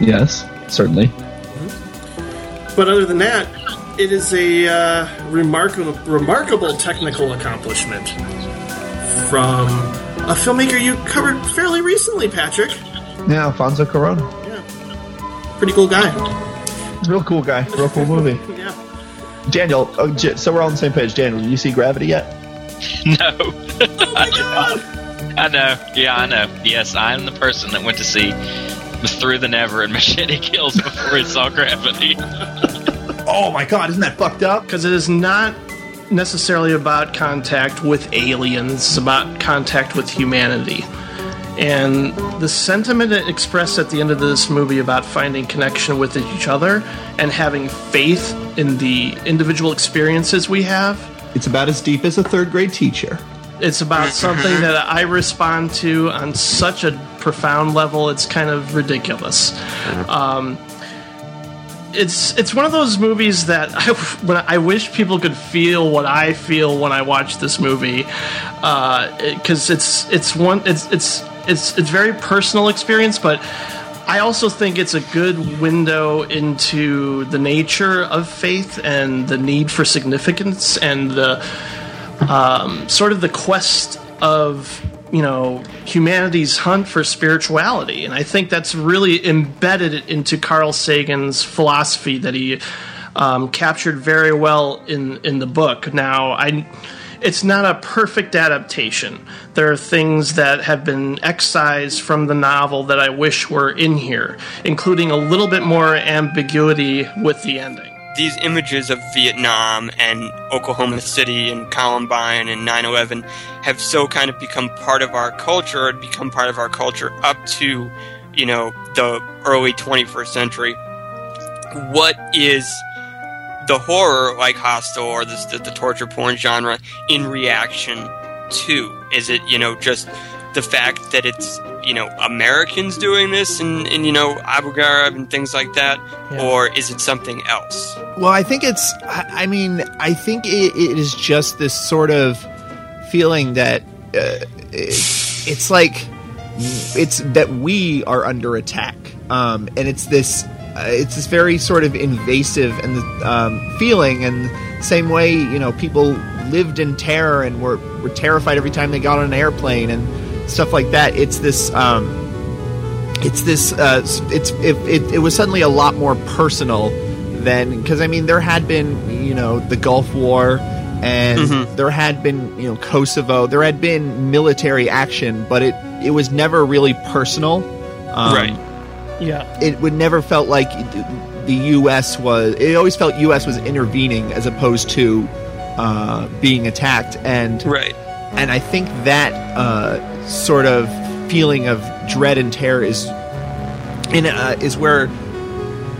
Yes, certainly.
But other than that, it is a uh, remarkable, remarkable technical accomplishment from a filmmaker you covered fairly recently, Patrick.
Yeah, Alfonso Cuarón.
Yeah, pretty cool guy.
Real cool guy. Real cool movie.
Yeah.
Daniel, oh, so we're all on the same page. Daniel, did you see Gravity yet?
No. I did not. I know. Yeah, I know. Yes, I'm the person that went to see Through the Never and Machete Kills before he saw Gravity.
Oh my god, isn't that fucked up?
Because it is not necessarily about contact with aliens, it's about contact with humanity. And the sentiment it expressed at the end of this movie about finding connection with each other and having faith in the individual experiences we have.
It's about as deep as a third grade teacher.
It's about something that I respond to on such a profound level. It's kind of ridiculous. Um, it's it's one of those movies that I, when I wish people could feel what I feel when I watch this movie, because it's it's one it's it's it's it's very personal experience, but I also think it's a good window into the nature of faith and the need for significance and the um, sort of the quest of you know humanity's hunt for spirituality. And i think that's really embedded into carl sagan's philosophy that he um, captured very well in in the book. Now i it's not a perfect adaptation there are things that have been excised from the novel that i wish were in here including a little bit more ambiguity with the ending
these images of Vietnam and Oklahoma City and Columbine and 9 11 have so kind of become part of our culture and become part of our culture up to, you know, the early 21st century. What is the horror like Hostel or the, the, the torture porn genre in reaction to? Is it, you know, just the fact that it's you know Americans doing this and, and you know Abu Ghraib and things like that, or is it something else?
Well, I think it's. I I mean, I think it, it is just this sort of feeling that uh, it, it's like it's that we are under attack, um, and it's this. Uh, it's this very sort of invasive and um, feeling, and same way you know people lived in terror and were were terrified every time they got on an airplane and stuff like that. It's this. Um, it's this. Uh, it's it, it, it was suddenly a lot more personal than because I mean there had been you know the Gulf War and
Mm-hmm.
there had been you know Kosovo. There had been military action, but it it was never really personal. Um,
Right.
Yeah.
It would never felt like the U.S. was. It always felt U.S. was intervening as opposed to uh, being attacked. And
right.
And I think that uh, sort of feeling of dread and terror is in uh, is where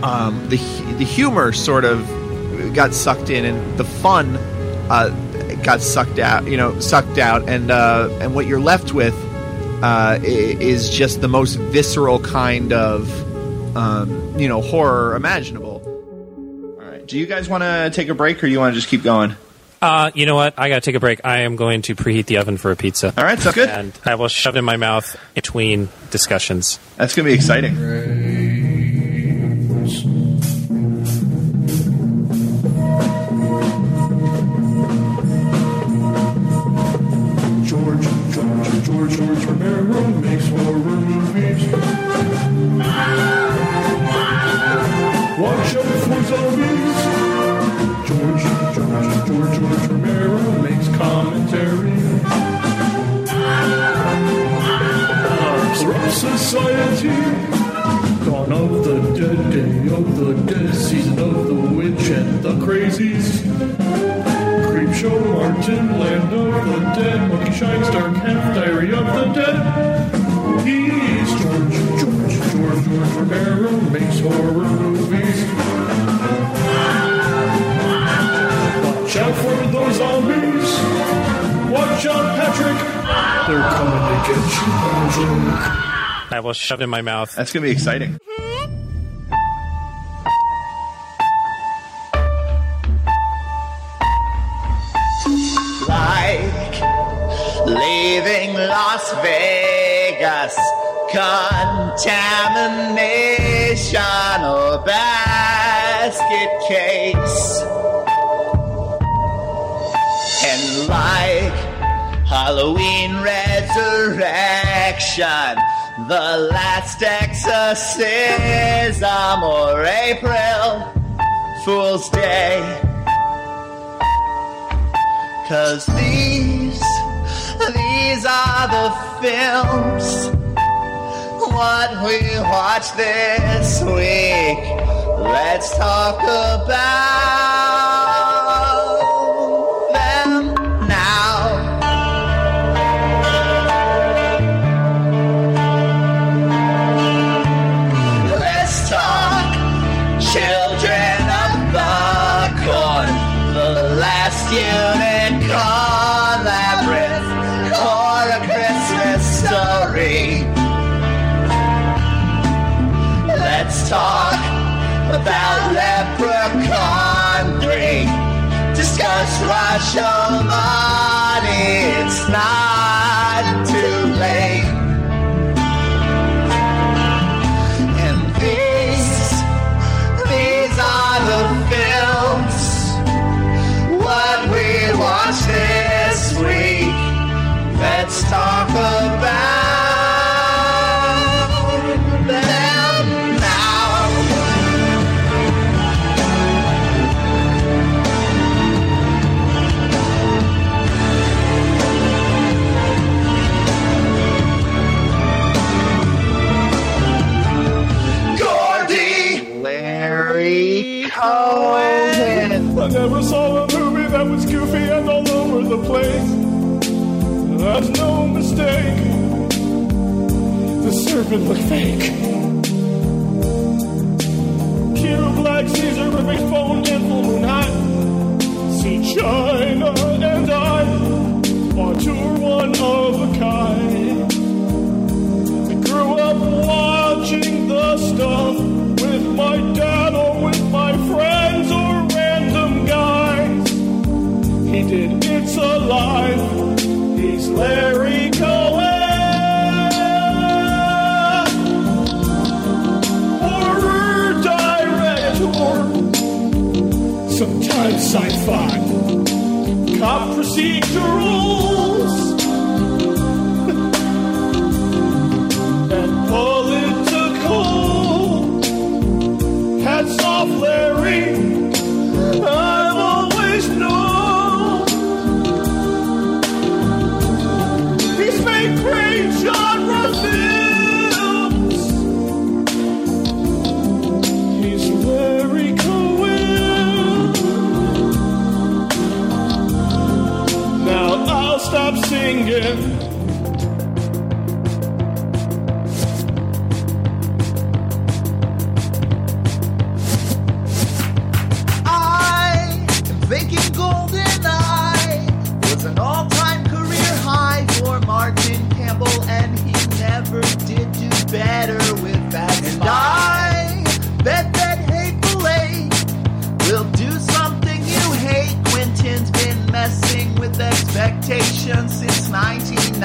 um, the the humor sort of got sucked in and the fun uh, got sucked out. You know, sucked out, and uh, and what you're left with uh, is just the most visceral kind of um, you know horror imaginable.
All right. Do you guys want to take a break, or you want to just keep going?
Uh, you know what? I gotta take a break. I am going to preheat the oven for a pizza.
All right, sounds good.
And I will shove it in my mouth between discussions.
That's gonna be exciting.
George, society. Dawn of the dead, day of the dead, season of the witch and the crazies. Creepshow, Martin, Land of the Dead, Monkey Shines, Dark Half, Diary of the Dead. He's George, George, George, George Romero makes horror movies. Watch out for those zombies. Watch out, Patrick. They're coming to get you, Patrick.
I will shove it in my mouth.
That's gonna be exciting.
like leaving Las Vegas. Contamination or basket case. And like Halloween resurrection, the last exorcism or April Fool's Day. Cause these, these are the films what we watch this week. Let's talk about
serpent looked fake. Cue Black Caesar big phone and full moon high. See China and I on tour one of a kind. I grew up watching the stuff with my dad or with my friends or random guys. He did It's Alive. He's Larry Sometimes sci-fi. Cop procedurals. and political. Hats off, Larry. I've always known he's made great singing.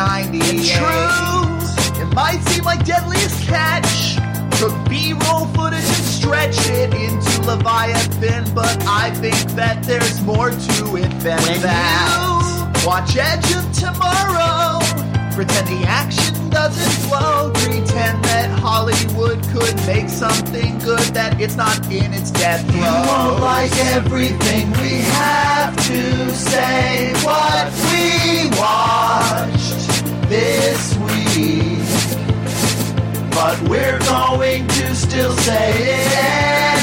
1998. It's true. It might seem like Deadliest Catch took B-roll footage and stretched it into Leviathan, but I think that there's more to it than that. You watch Edge of Tomorrow, pretend the action doesn't flow, pretend Hollywood could make something good that it's not in its death row. You won't like everything we have to say, what we watched this week. But we're going to still say it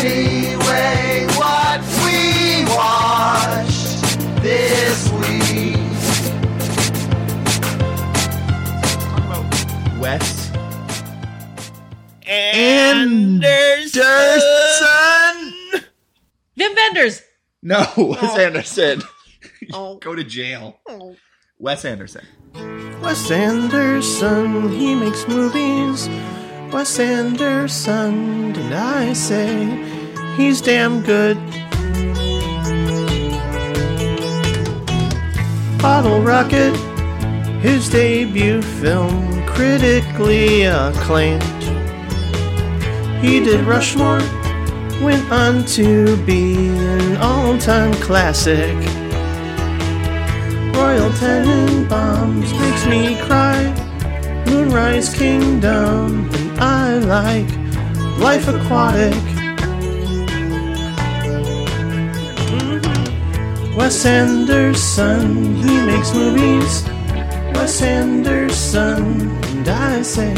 anyway. What we watched this week.
Wes
Anderson.
Wim Wenders.
No, Wes
Oh.
Anderson.
Oh.
Go to jail. Oh. Wes Anderson.
Wes Anderson, he makes movies. Wes Anderson, did I say? He's damn good. Bottle Rocket, his debut film, critically acclaimed. He did Rushmore, went on to be an all time classic. Royal Tenenbaums makes me cry. Moonrise Kingdom, and I like Life Aquatic. Mhm. Wes Anderson, he makes movies. Wes Anderson, and I say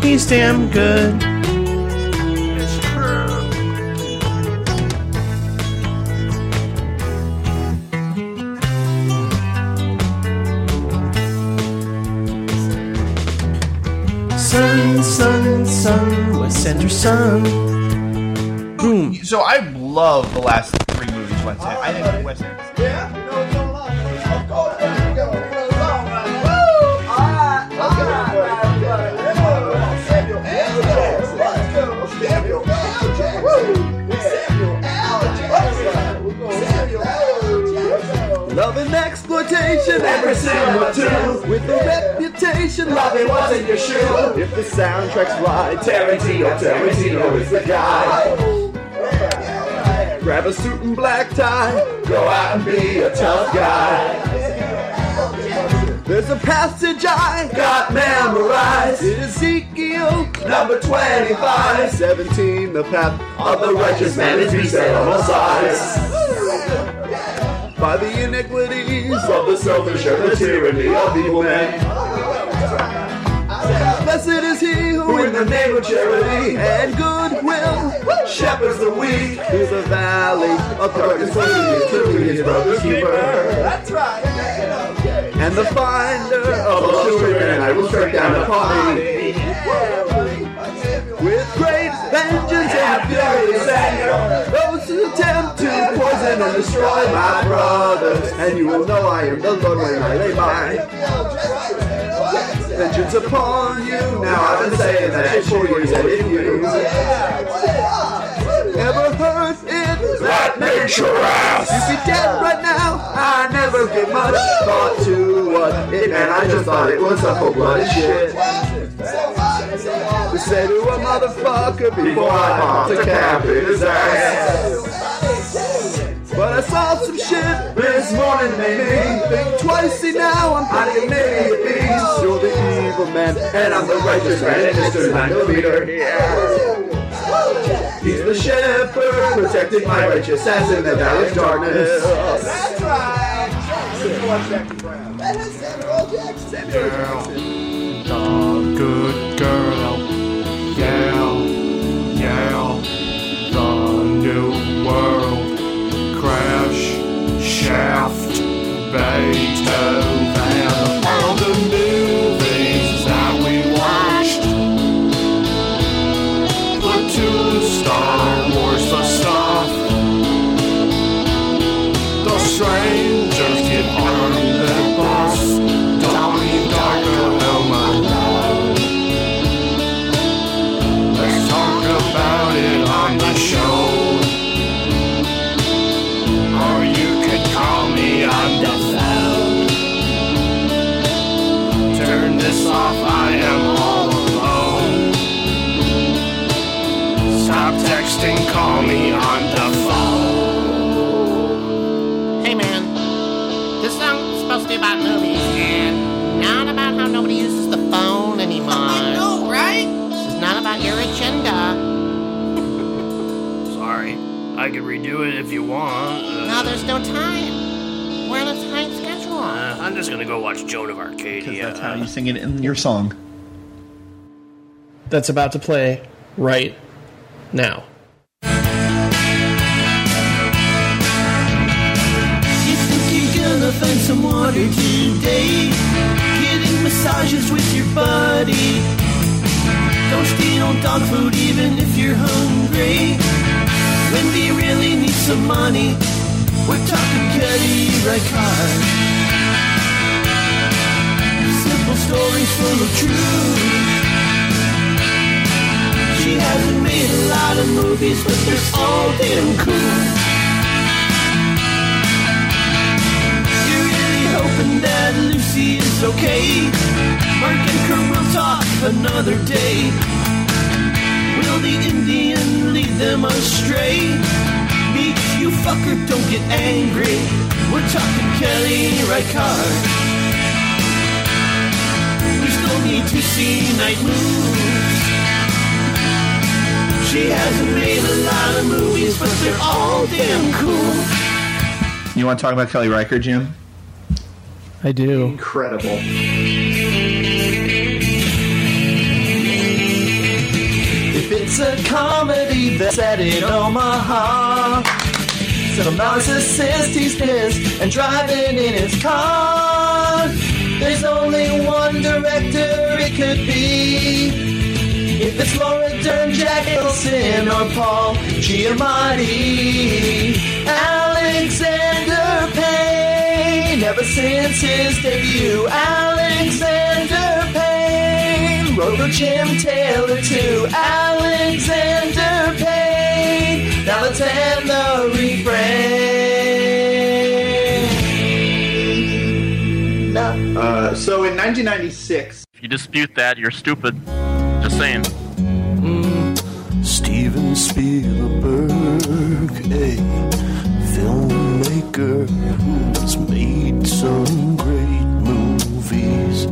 he's damn good. Sun, sun, sun, Wes Anderson. Boom.
So I love the last three movies Wes Anderson. I think Wes Anderson.
Love and exploitation, every single two. With a love it wasn't your shoe. If the soundtrack's right, Tarantino, Tarantino is the guy. Grab a suit and black tie, go out and be a tough guy. There's a passage I got memorized. Ezekiel number 25. 17, the path of the righteous man is beset on all sides by the iniquities of the selfish and the tyranny of evil men. Blessed is he who in the name of charity and goodwill shepherds the weak through the valley of darkness to be his brother's keeper. That's right. And the finder of all children I will strike down upon thee. With great vengeance and furious anger, those who attempt to poison and destroy my brothers, and you will know I am the Lord when I lay my vengeance upon you. Now I've been saying that for years, and if you ever heard it, that makes your ass. You'd be dead right now. I never gave much thought to what it meant. I just thought it was a whole bloody shit. We say to a motherfucker before I popped a cap in his ass. But I saw some shit this morning that made me think twice. See now I'm hiding maybe at least. You're the evil man, and I'm the righteous man, and it's the leader millimeter. He's the shepherd, protecting my righteous ass in the valley of darkness. That's
Girl, the good shaft, Beethoven, all the movies that we watched, Platoon, Star Wars, the stuff, the strangers Stop texting, call me on the phone.
Hey man, this song is supposed to be about movies and not about how nobody uses the phone anymore. I know, right? This is not about your agenda.
Sorry, I could redo it if you want. Uh,
No, there's no time. We're on a tight schedule.
uh, I'm just gonna go watch Joan of Arcadia.
That's how you sing it in your song.
That's about to play right now.
Find some water today? Getting massages with your buddy. Don't steal dog food even if you're hungry. When we really need some money, we're talking Kelly Reichardt. Simple stories full of truth. She hasn't made a lot of movies, but they're all damn cool. Hoping that Lucy is okay. Mark and Kurt will talk another day. Will the Indian lead them astray? Meek, you fucker, don't get angry. We're talking Kelly Reichardt. We still need to see night moves. She hasn't made a lot of movies, but they're all damn cool.
You want to talk about Kelly Reichardt, Jim?
I do.
Incredible.
If it's a comedy that's set in Omaha, some narcissist he's pissed and driving in his car. There's only one director it could be. If it's Laura Dern, Jack Nicholson, or Paul Giamatti, Alexander. Ever since his debut, Alexander Payne wrote for Jim Taylor too. Alexander Payne. Now let's end the refrain.
Uh, so in 1996,
If you dispute that, you're stupid. Just saying.
Steven Spielberg, a filmmaker who's made some great movies,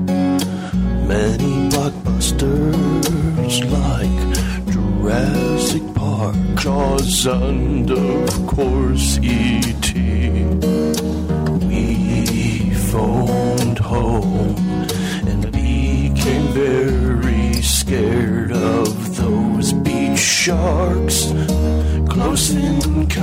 many blockbusters like Jurassic Park, Jaws, and of course E.T. We phoned home and became very scared of those beach sharks encounters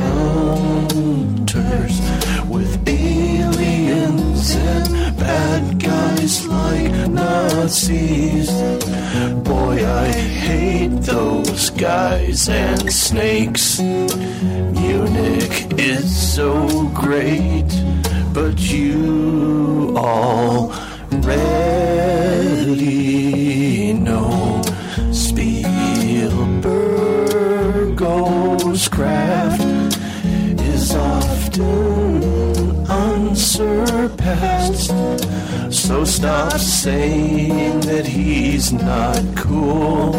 with aliens and bad guys like Nazis. Boy, I hate those guys and snakes. Munich is so great, but you already Spielberg's craft is often unsurpassed. So stop saying that he's not cool.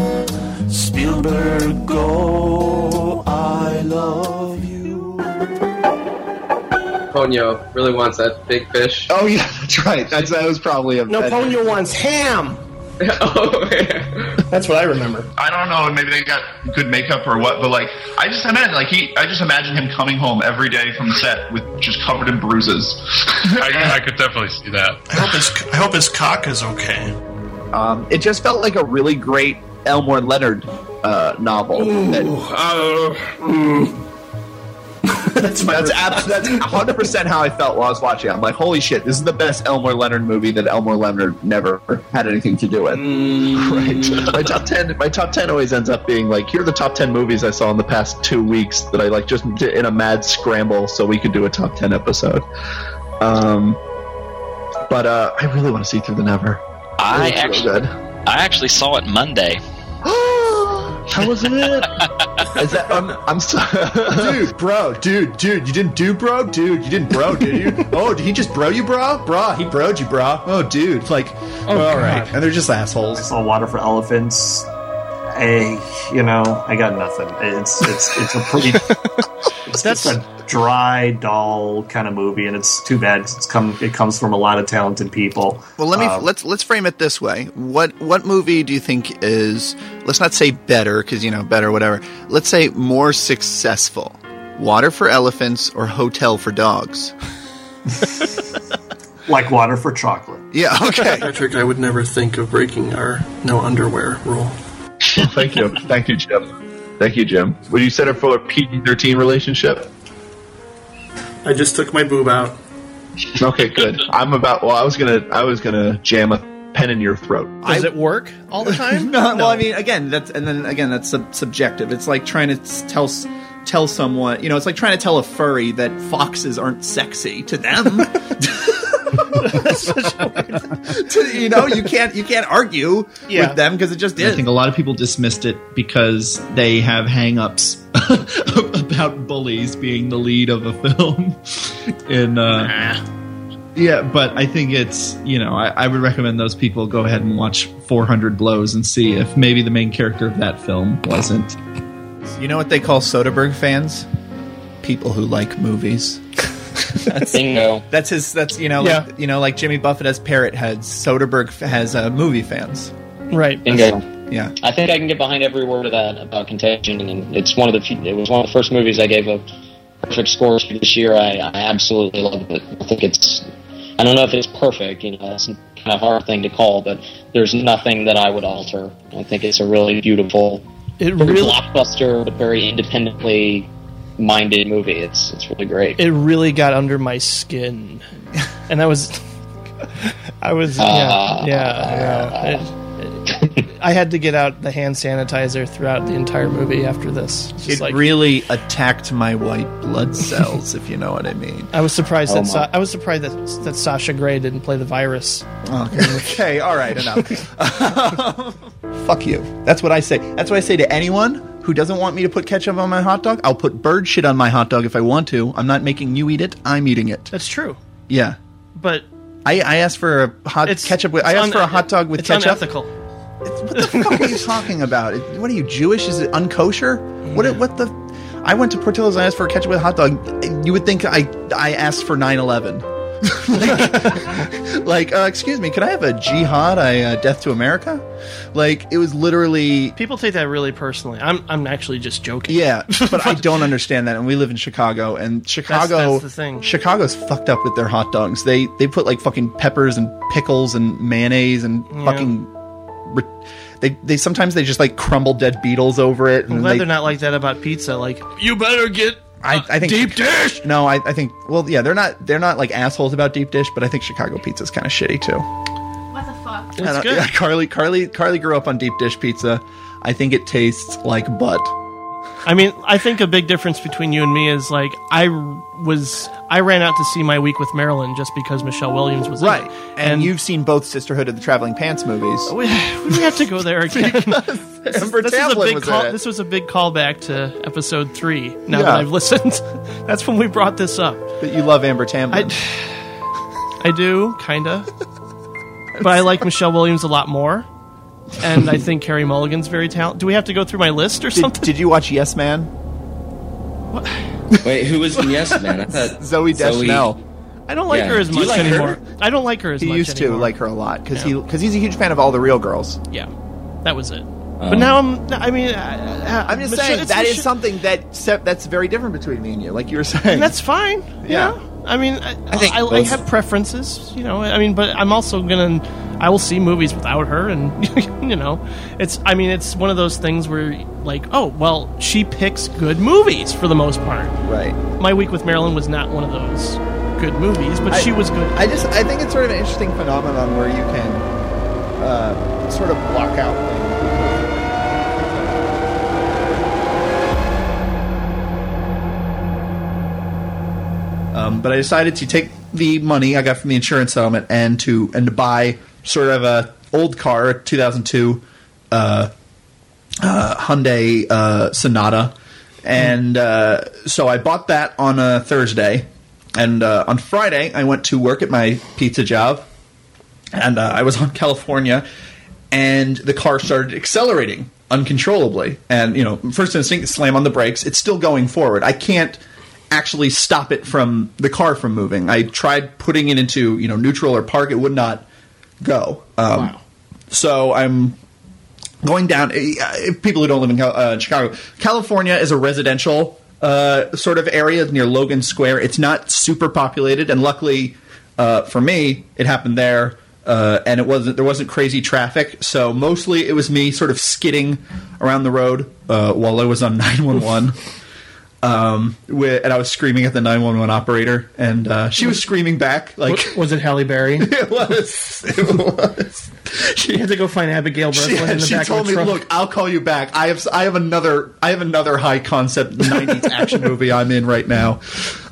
Spielberg, go, I love you.
Ponyo really wants that big fish.
Oh yeah, that's right. That's that was probably a
No, Ponyo wants ham.
oh,
That's what I remember.
I don't know. Maybe they got good makeup or what, but like, I just imagine like he. I just imagine him coming home every day from the set with just covered in bruises.
I, I could definitely see that.
I hope his I hope his cock is okay.
Um, it just felt like a really great Elmore Leonard uh, novel. that, that's that's, abs- that's 100% how I felt while I was watching it. I'm like, holy shit, this is the best Elmore Leonard movie that Elmore Leonard never had anything to do with. Right. My top 10 my top 10 always ends up being like, here are the top 10 movies I saw in the past 2 weeks that I like just did in a mad scramble so we could do a top 10 episode. Um but uh, I really want to see Through the Never.
I
It's real
actually. I actually saw it Monday.
How was it? Is that I'm I'm so
dude, bro, dude, dude, you didn't do bro, dude, you didn't bro, did you? oh, did he just bro you, bro? Bro, he broed you, bro. Oh, dude, like, oh, all right, and they're just assholes.
I saw Water for Elephants. I, you know, I got nothing. It's it's it's a pretty. it's just a dry, dull kind of movie, and it's too bad. It's come. It comes from a lot of talented people.
Well, let me
Um,
let's let's frame it this way. What what movie do you think is let's not say better because you know better whatever. Let's say more successful. Water for Elephants or Hotel for Dogs?
like water for chocolate.
Yeah, okay.
Patrick, I would never think of breaking our no underwear rule.
Thank you, thank you, Jim. Thank you, Jim. Would you set up for a PG-13 relationship?
I just took my boob out.
Okay, good. I'm about. Well, I was gonna. I was gonna jam a pen in your throat.
Does it work all the time?
no, well, I mean, again, that's and then again, that's sub- subjective. It's like trying to tell tell someone, you know, it's like trying to tell a furry that foxes aren't sexy to them. To- you know, you can't you can't argue Yeah. with them because it just is.
I think a lot of people dismissed it because they have hang-ups about bullies being the lead of a film. In uh, yeah, but I think it's you know I, I would recommend those people go ahead and watch 400 Blows and see if maybe the main character of that film wasn't.
You know what they call Soderbergh fans? People who like movies. That's,
Bingo.
That's his. That's you know, like, you know, like Jimmy Buffett has parrot heads. Soderbergh has uh, movie fans.
Right.
Bingo.
Yeah.
I think I can get behind every word of that about Contagion, and it's one of the few, it was one of the first movies I gave a perfect score to this year. I, I absolutely love it. I think it's I don't know if it's perfect, you know, that's kind of hard thing to call, but there's nothing that I would alter. I think it's a really beautiful,
It
very
really-
blockbuster, but very independently minded movie. It's it's really great.
It really got under my skin, and I was, I was, yeah,
Uh,
yeah, yeah. It- it- I had to get out the hand sanitizer throughout the entire movie after this. Just
It
like
really attacked my white blood cells, if you know what I mean.
I was surprised
Oh
that Sa- I was surprised that that Sasha Grey didn't play the virus.
Okay, okay, all right, enough. Fuck you. That's what I say. That's what I say to anyone who doesn't want me to put ketchup on my hot dog. I'll put bird shit on my hot dog if I want to. I'm not making you eat it. I'm eating it.
That's true,
Yeah.
but
I, I asked for a hot
It's-
ketchup. With, I
it's
asked for a hot dog with
it's
ketchup.
unethical.
What the fuck are you talking about? What are you Jewish? Is it unkosher? What? What the? I went to Portillo's. I asked for a ketchup with a hot dog. You would think I I asked for 9/11. Like, like uh, excuse me, could I have a jihad? I uh, death to America? Like it was literally.
People take that really personally. I'm I'm actually just joking.
Yeah, but I don't understand that. And we live in Chicago, and Chicago,
that's the thing.
Chicago's fucked up with their hot dogs. They they put like fucking peppers and pickles and mayonnaise and
Yeah.
fucking. re- They they sometimes they just like crumble dead beetles over it.
I'm glad
they,
they're not like that about pizza. Like you better get
I, uh, I think
deep dish.
No, I, I think. Well, yeah, they're not. They're not like assholes about deep dish, but I think Chicago pizza's kind of shitty too.
What the fuck?
I don't- yeah, Carly, Carly, Carly grew up on deep dish pizza. I think it tastes like butt.
I mean, I think a big difference between you and me is like I was I ran out to see my week with Marilyn just because Michelle Williams was in
Right,
it.
and, you've seen both Sisterhood of the Traveling Pants movies.
We, we have to go there again. this,
Amber
this is a big
was
call. This was a big callback to episode three. Now that I've listened, that's when we brought this up.
But you love Amber Tamblyn.
I, I do, kinda, but I like Michelle Williams a lot more, and I think Carey Mulligan's very talented. Do we have to go through my list or something?
Did you watch Yes Man? What?
Wait, who was in Yes Man? I thought
Zooey Deschanel.
I don't like
Yeah.
her as much
like her?
anymore. I don't like her as
He
much He
used to
anymore.
like her a lot because
Yeah.
he because he's a huge fan of all the real girls.
Yeah, that was it.
Um,
but now I'm. I mean, uh,
I'm just
Michelle-
saying
it's
that is
Michelle-
something that se- that's very different between me and you. Like you were saying,
and that's fine.
Yeah.
Yeah. I mean, I, I,
think
I,
those-
have preferences, you know. I mean, but I'm also gonna. I will see movies without her, and you know, it's. I mean, it's one of those things where, like, oh, well, she picks good movies for the most part.
Right.
My week with Marilyn was not one of those good movies, but
I-
she was good.
I just I think it's sort of an interesting phenomenon where you can uh, sort of block out things. Um, but I decided to take the money I got from the insurance settlement and to and to buy sort of a old car, a 2002 uh, uh, Hyundai uh, Sonata, and uh, so I bought that on a Thursday, and uh, on Friday I went to work at my pizza job, and uh, I was on California, and the car started accelerating uncontrollably, and you know, first instinct slam on the brakes. It's still going forward. I can't actually stop it from the car from moving. I tried putting it into you know neutral or park. It would not go. Um, So I'm going down. uh, People who don't live in uh, Chicago, California is a residential uh, sort of area near Logan Square. It's not super populated, and luckily uh, for me, it happened there. Uh, and it wasn't there wasn't crazy traffic, so mostly it was me sort of skidding around the road uh, while I was on nine one one. Um, wi- and I was screaming at the nine one one operator, and uh, she was screaming back like,
was it Halle Berry?
it was. It was.
She had to go find Abigail
She,
Breslin in the
she
back
told
of
me,
truck.
"Look, I'll call you back. I have I have another I have another high concept '90s action movie I'm in right now."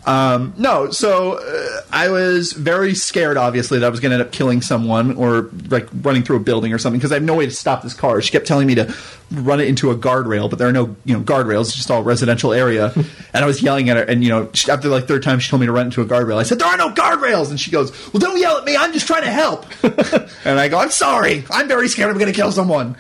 Um, no, so uh, I was very scared, obviously, that I was going to end up killing someone or like running through a building or something because I have no way to stop this car. She kept telling me to run it into a guardrail, but there are no you know guardrails; it's just all residential area. and I was yelling at her, and you know, she, after like third time, she told me to run into a guardrail. I said, "There are no guardrails," and she goes, "Well, don't yell at me. I'm just trying to help." and I go, "I'm sorry. I'm very scared. I'm going to kill someone."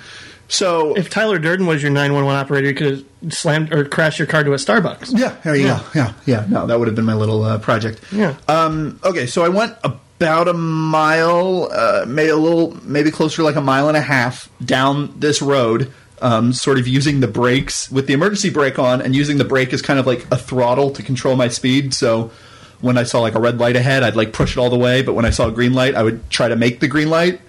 So
if Tyler Durden was your 911 operator, you could have slammed or crashed your car to a Starbucks.
Yeah, there you go. Yeah, yeah. No, that would have been my little uh, project.
Yeah.
Um, okay, so I went about a mile, uh, maybe a little, maybe closer to like a mile and a half down this road, um, sort of using the brakes with the emergency brake on, and using the brake as kind of like a throttle to control my speed. So when I saw like a red light ahead, I'd like push it all the way, but when I saw a green light, I would try to make the green light.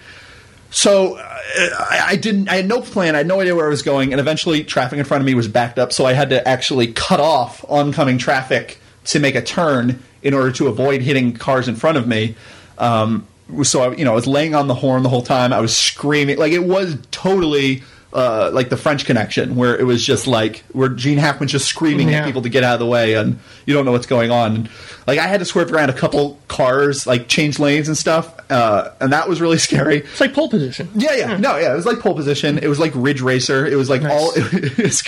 So I, I didn't. I had no plan. I had no idea where I was going, and eventually, traffic in front of me was backed up. So I had to actually cut off oncoming traffic to make a turn in order to avoid hitting cars in front of me. Um, so I, you know, I was laying on the horn the whole time. I was screaming like it was totally. Uh, like the French Connection, where it was just like where Gene Hackman's just screaming
Yeah.
at people to get out of the way, and you don't know what's going on. And, like I had to swerve around a couple cars, like change lanes and stuff, uh, and that was really scary.
It's like pole position.
Yeah, yeah, yeah, no, yeah. It was like pole position. It was like Ridge Racer. It was like all. It was,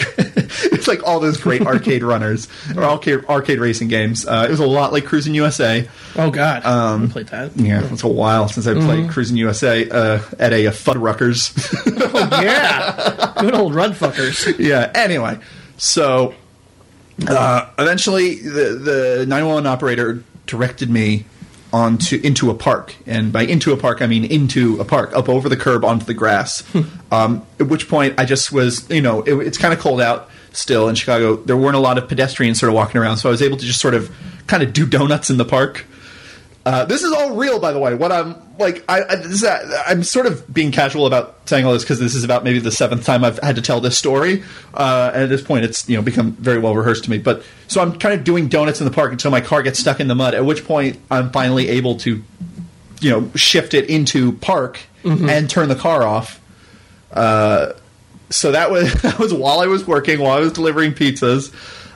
it's like all those great arcade runners or arcade arcade racing games. Uh, it was a lot like Cruis'n USA.
Oh God,
um,
played that.
Yeah, it's a while since I played
Mhm.
Cruis'n USA uh, at a, uh Fuddruckers.
Oh yeah, good old run fuckers.
yeah. Anyway, so uh, eventually the the 911 operator directed me onto into a park, and by into a park I mean into a park, up over the curb onto the grass. um, at which point I just was, you know, it, it's kind of cold out still in Chicago. There weren't a lot of pedestrians sort of walking around, so I was able to just sort of kind of do donuts in the park. Uh, this is all real, by the way. What I'm like, I, I this is, I'm sort of being casual about saying all this because this is about maybe the seventh time I've had to tell this story, uh, and at this point, it's you know become very well rehearsed to me. But so I'm kind of doing donuts in the park until my car gets stuck in the mud. At which point, I'm finally able to, you know, shift it into park
Mhm.
and turn the car off. Uh, so that was that was while I was working, while I was delivering pizzas.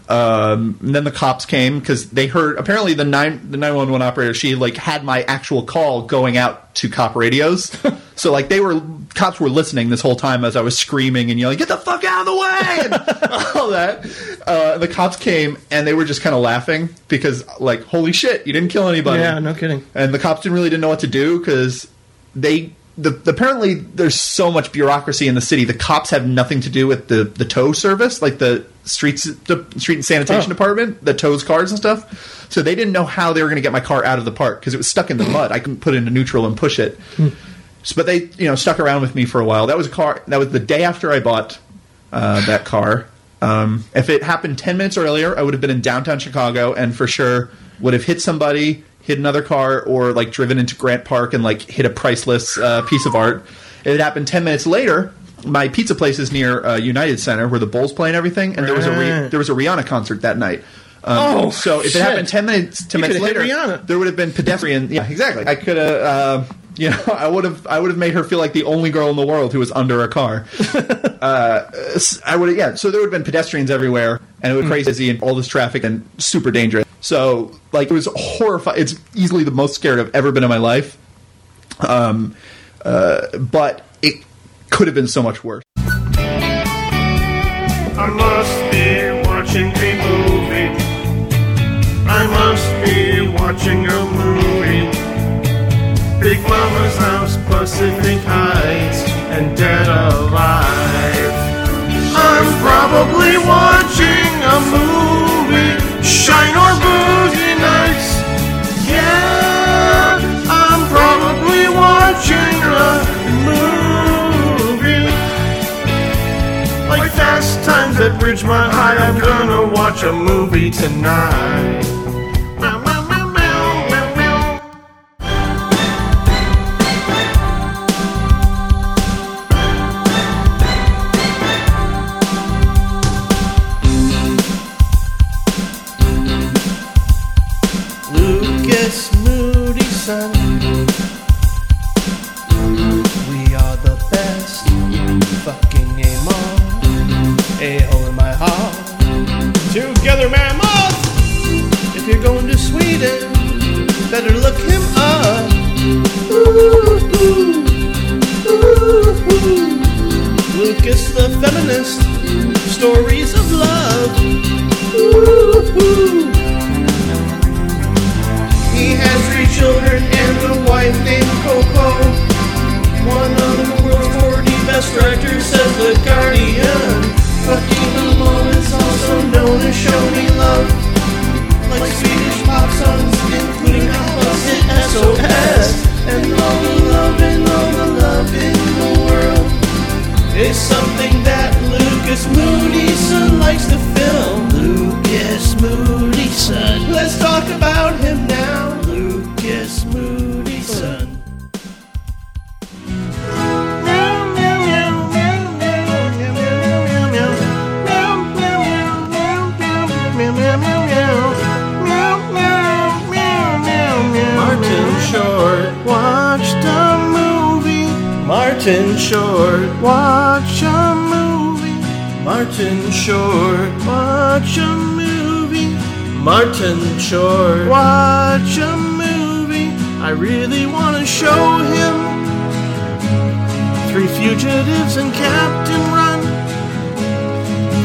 Um, and then the cops came because they heard apparently the nine the nine one one operator she like had my actual call going out to cop radios. so like they were cops were listening this whole time as I was screaming and yelling, "Get the fuck out of the way!" and all that. Uh, the cops came and they were just kind of laughing because like, holy shit, you didn't kill anybody.
Yeah, no kidding.
And the cops didn't really didn't know what to do because they the, apparently there's so much bureaucracy in the city. The cops have nothing to do with the the tow service, like the streets the street and sanitation
Oh.
department that tows cars and stuff. So they didn't know how they were going to get my car out of the park because it was stuck in the mud. I couldn't put it into neutral and push it. So, but they you know stuck around with me for a while. That was a car. That was the day after I bought uh, that car. Um, if it happened ten minutes earlier, I would have been in downtown Chicago and for sure would have hit somebody, hit another car, or like driven into Grant Park and like hit a priceless uh, piece of art. If it happened ten minutes later. My pizza place is near uh, United Center, where the Bulls play and everything, and there was a there was a Rihanna concert that night. Um,
Oh,
so if
shit.
it happened ten minutes, ten
You
minutes later,
Rihanna.
there would have been pedestrian. Yeah, exactly. I could have, uh, you know, I would have, I would have made her feel like the only girl in the world who was under a car. uh, I would, yeah. So there would have been pedestrians everywhere, and it would crazy and all this traffic and super dangerous. So like it was horrifying. It's easily the most scared I've ever been in my life. Um, uh, but could have been so much worse.
I must be watching a movie. I must be watching a movie. Big Mama's House, Pacific Heights, and Dead Alive. I'm probably watching a movie. Shine or Boogie Nights. Yeah, I'm probably watching a movie. Like Fast Times at Ridgemont High, I'm gonna watch a movie tonight.
A hole in my heart. Together, mammoth. If you're going to Sweden, better look him up. Ooh, ooh, ooh, ooh. Lucas the feminist. Stories of love. Ooh, ooh. He has three children and a wife named Coco. One of the world's 40 best directors, says The Guardian. Known as Show Me Love. Like Swedish pop songs, including ABBA's hit SOS. And all the love and all the love in the world is something that Lukas Moodysson likes to film. Lukas Moodysson. Let's talk about him now. Martin Short watch a movie. Martin Short watch a movie. Martin Short watch a movie. I really want to show him. Three fugitives and Captain Ron.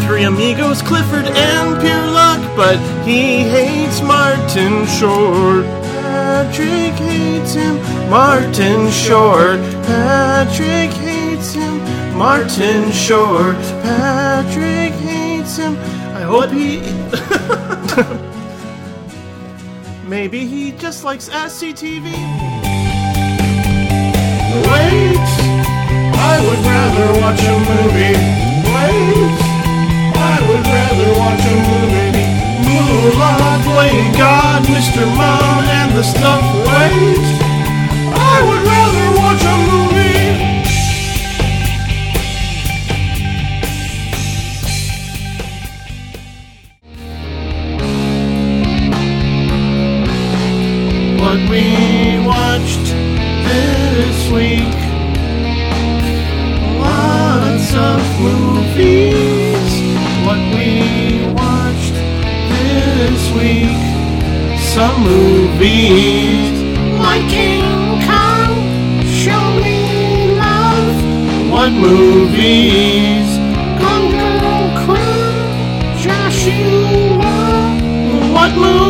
Three amigos, Clifford and Pure Luck, but he hates Martin Short. Patrick hates him. Martin Short. Patrick hates him. Martin Short. Patrick hates him. I hope he. Maybe he just likes SCTV. Wait, I would rather watch a movie. Wait, I would rather watch a movie. Moolah, playing God, Mr. Mom, and the stuff. Pull movies.
Come girl, Joshua,
what movie?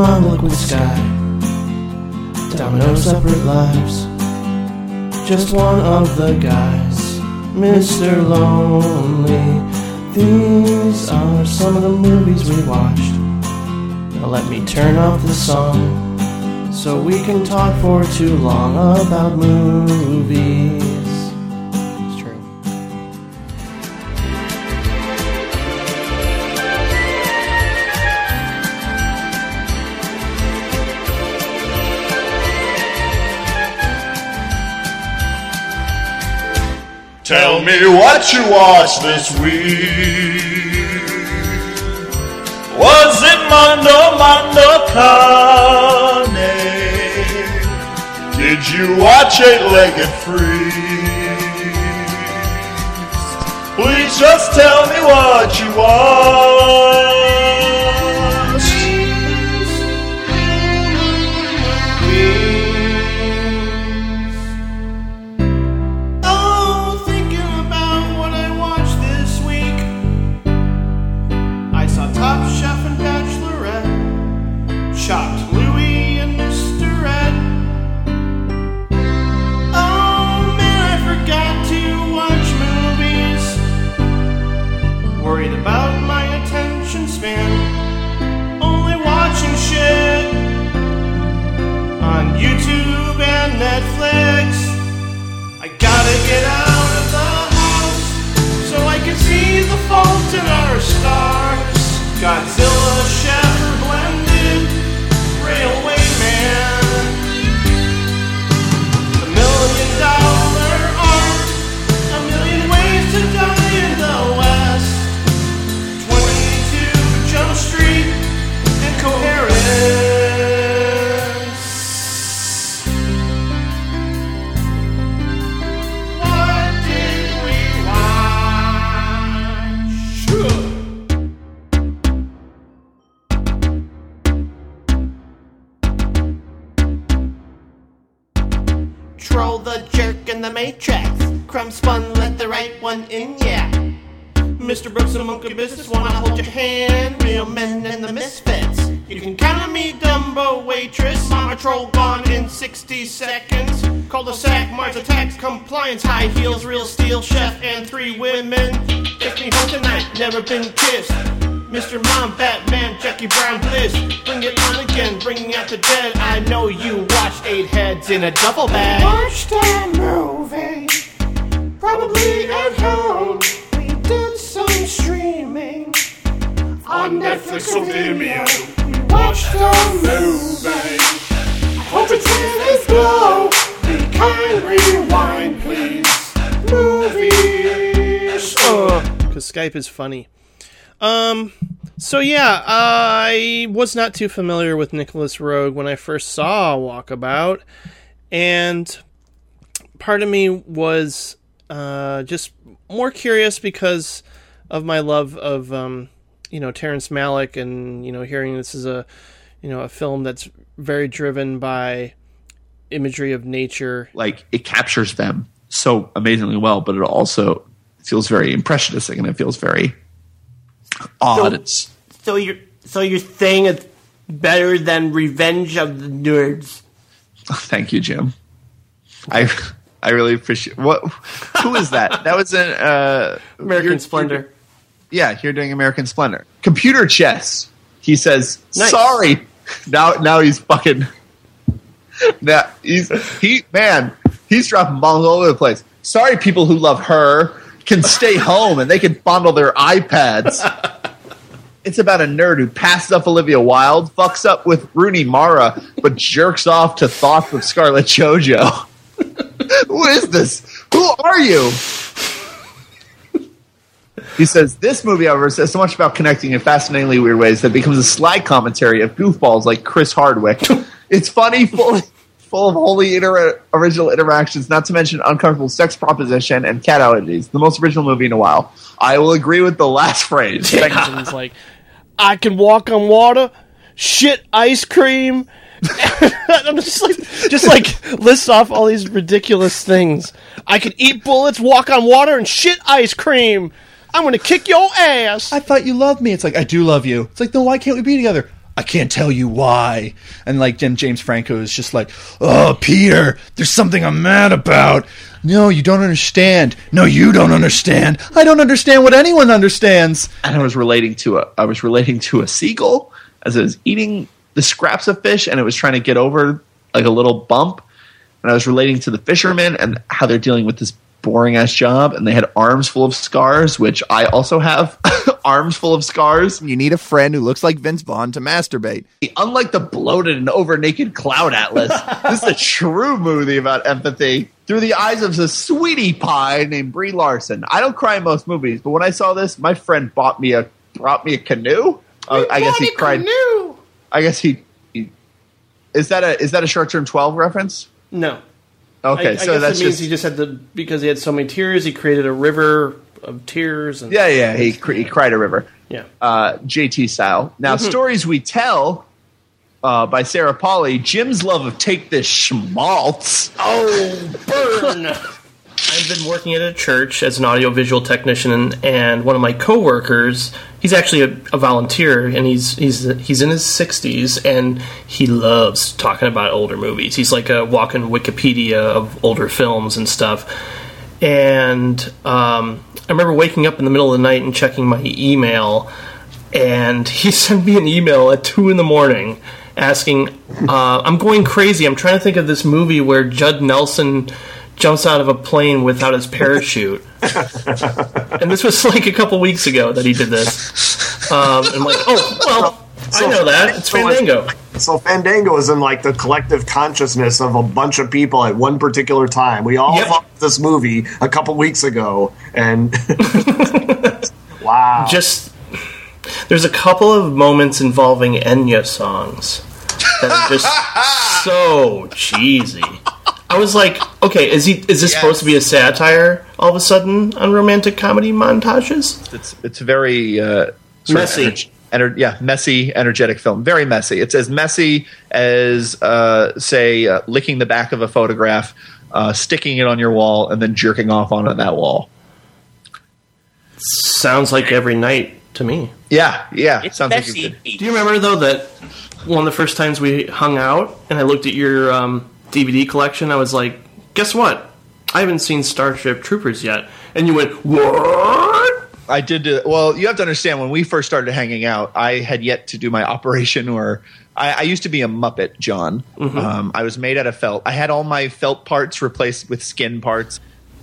I'm on liquid sky. Domino separate lives. Just one of the guys, Mr. Lonely. These are some of the movies we watched. Now let me turn off the song so we can talk for too long about movies.
Tell me what you watched this week. Was it Mondo Mondo Kane? Did you watch Eight Legged Free? Please just tell me what you watched.
Our stars, Godzilla shall Monkey Business, wanna hold your hand? Real men and the misfits. You can count on me, Dumbo waitress. Mama troll gone in 60 seconds. Call the sack, Mars attacks, compliance, high heels, real steel, chef, and three women. Take me home tonight, never been kissed. Mr. Mom, Batman, Jackie Brown, Bliss. Bring it on again, bringing out the dead. I know you watched Eight Heads in a Duffel Bag. That movie, probably at home. On Netflix or Vimeo. We watched the movie. Hope it's in its glow. Be kind, rewind, please. Movies.
because Skype is funny. Um. So yeah, I was not too familiar with Nicolas Roeg when I first saw Walkabout, and part of me was uh, just more curious because of my love of um, you know Terrence Malick, and you know hearing this is a you know a film that's very driven by imagery of nature.
Like it captures them so amazingly well, but it also feels very impressionistic and it feels very odd.
So-
it's
So you're so you're saying it's better than Revenge of the Nerds?
thank you, Jim. I I really appreciate what who is that? That was an uh,
American Splendor.
Yeah, you're doing American Splendor. Computer chess. He says,
Nice.
"Sorry." Now, now he's fucking. Now he's he man. He's dropping bombs all over the place. Sorry, people who love her can stay home and they can fondle their iPads. It's about a nerd who passes up Olivia Wilde, fucks up with Rooney Mara, but jerks off to thoughts of Scarlett Jojo. who is this? Who are you? He says this movie, however, says so much about connecting in fascinatingly weird ways that it becomes a sly commentary of goofballs like Chris Hardwick. it's funny, full, full of wholly inter- original interactions, not to mention uncomfortable sex proposition and cat allergies. The most original movie in a while. I will agree with the last phrase. You.
Like, I can walk on water, shit ice cream. I'm just like, just like lists off all these ridiculous things. I can eat bullets, walk on water, and shit ice cream. I'm gonna kick your ass.
I thought you loved me. It's like I do love you. It's like then why can't we be together? I can't tell you why. And like Jim James Franco is just like, oh Peter, there's something I'm mad about. No, you don't understand. No, you don't understand. I don't understand what anyone understands.
and I was relating to a I was relating to a seagull as it was eating the scraps of fish and it was trying to get over like a little bump. And I was relating to the fishermen and how they're dealing with this boring ass job and they had arms full of scars, which I also have arms full of scars.
You need a friend who looks like Vince Vaughn to masturbate.
Unlike the bloated and over naked Cloud Atlas, this is a true movie about empathy through the eyes of a sweetie pie named Brie Larson. I don't cry in most movies, but when I saw this, my friend bought me a brought me a canoe. Uh, I guess he cried. Canoe. I guess he, he is that a is that a short term twelve reference?
No.
Okay,
I, I
so
guess
that's
it means
just
he just had the because he had so many tears. He created a river of tears. And
yeah, yeah. He cr- he cried a river.
Yeah.
uh, JT style. Now,
Mhm.
stories we tell uh, by Sarah Polley. Jim's love of take this schmaltz.
Oh, burn! I've been working at a church as an audiovisual technician, and one of my coworkers, he's actually a, a volunteer, and he's he's he's in his sixties, and he loves talking about older movies. He's like a walking Wikipedia of older films and stuff. And um, I remember waking up in the middle of the night and checking my email, and he sent me an email at two in the morning asking, uh, "I'm going crazy. I'm trying to think of this movie where Judd Nelson jumps out of a plane without his parachute." and this was like a couple weeks ago that he did this. Um, and I'm like, "Oh, well, I know that. It's Fandango."
So Fandango is in like the collective consciousness of a bunch of people at one particular time. We all
Yep.
this movie a couple weeks ago, and wow,
Just there's a couple of moments involving Enya songs that are just so cheesy. I was like, okay, is he is this supposed to be a satire all of a sudden on romantic comedy montages?
It's it's very uh,
Messy.
ener- ener- yeah, messy, energetic film. Very messy. It's as messy as uh, say uh, licking the back of a photograph uh, sticking it on your wall, and then jerking off onto that wall.
Sounds like every night to me.
Yeah, yeah. sounds like you.
Do you remember though that one of the first times we hung out and I looked at your um, DVD collection, I was like, "Guess what? I haven't seen Starship Troopers yet." And you went, "What?"
I did. Do, well, you have to understand when we first started hanging out, I had yet to do my operation. Or I, I used to be a Muppet, John. Um, I was made out of felt. I had all my felt parts replaced with skin parts.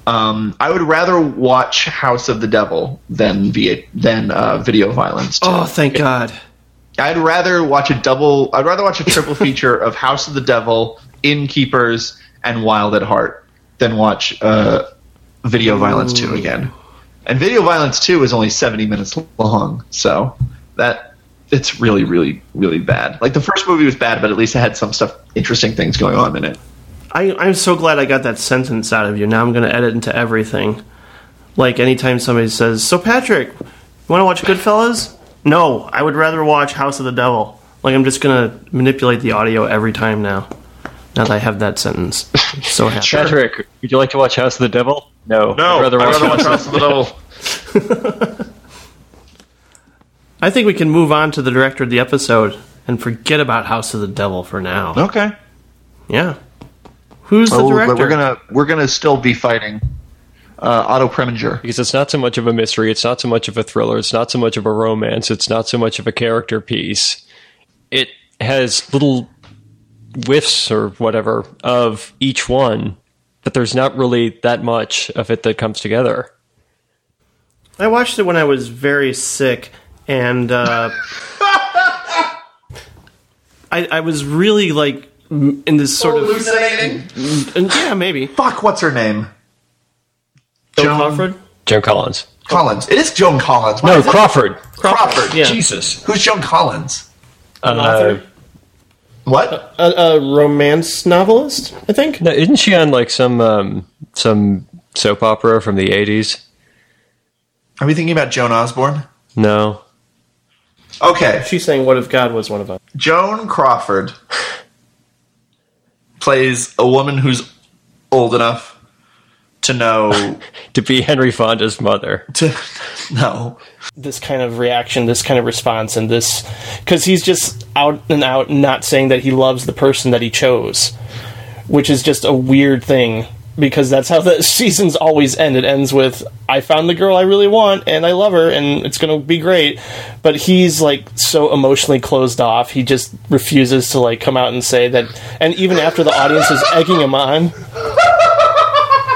Um, I would rather watch House of the Devil than v- than uh, video violence.
Oh, thank God.
I'd rather watch a double. I'd rather watch a triple feature of House of the Devil, Innkeepers, and Wild at Heart than watch uh, Video Violence Two again. And Video Violence Two is only seventy minutes long, so that it's really, really, really bad. Like the first movie was bad, but at least it had some stuff, interesting things going on in it.
I, I'm so glad I got that sentence out of you. Now I'm going to edit into everything. Like anytime somebody says, "So Patrick, you want to watch Goodfellas?" No, I would rather watch House of the Devil. Like I'm just going to manipulate the audio every time now. Now that I have that sentence, I'm so happy.
Patrick, would you like to watch House of the Devil? No.
No,
I'd rather
I'd
watch,
rather watch House of the Devil.
I think we can move on to the director of the episode and forget about House of the Devil for now.
Okay.
Yeah. Who's the
Oh,
director?
But we're gonna we're gonna still be fighting uh, Otto Preminger.
Because it's not so much of a mystery, it's not so much of a thriller, it's not so much of a romance, it's not so much of a character piece. It has little whiffs or whatever of each one, but there's not really that much of it that comes together.
I watched it when I was very sick, and uh, I, I was really like in this sort of
hallucinating.
And yeah, maybe.
Fuck, what's her name?
Joan Crawford.
Joan Collins.
Collins. It is Joan Collins. Why
No,
is it-
Crawford.
Crawford.
yeah.
Jesus. Who's Joan Collins?
An
Uh,
author,
What?
a, a romance novelist, I think.
No, isn't she on like some um, some soap opera from the eighties?
Are we thinking about Joan Osborne?
No.
Okay.
She's saying, "What if God was one of us?"
Joan Crawford plays a woman who's old enough to know
to be Henry Fonda's mother.
To no.
This kind of reaction, this kind of response, and this because he's just out and out not saying that he loves the person that he chose, which is just a weird thing because that's how the seasons always end. It ends with I found the girl I really want and I love her and it's going to be great. But he's like so emotionally closed off. He just refuses to like come out and say that and even after the audience is egging him on.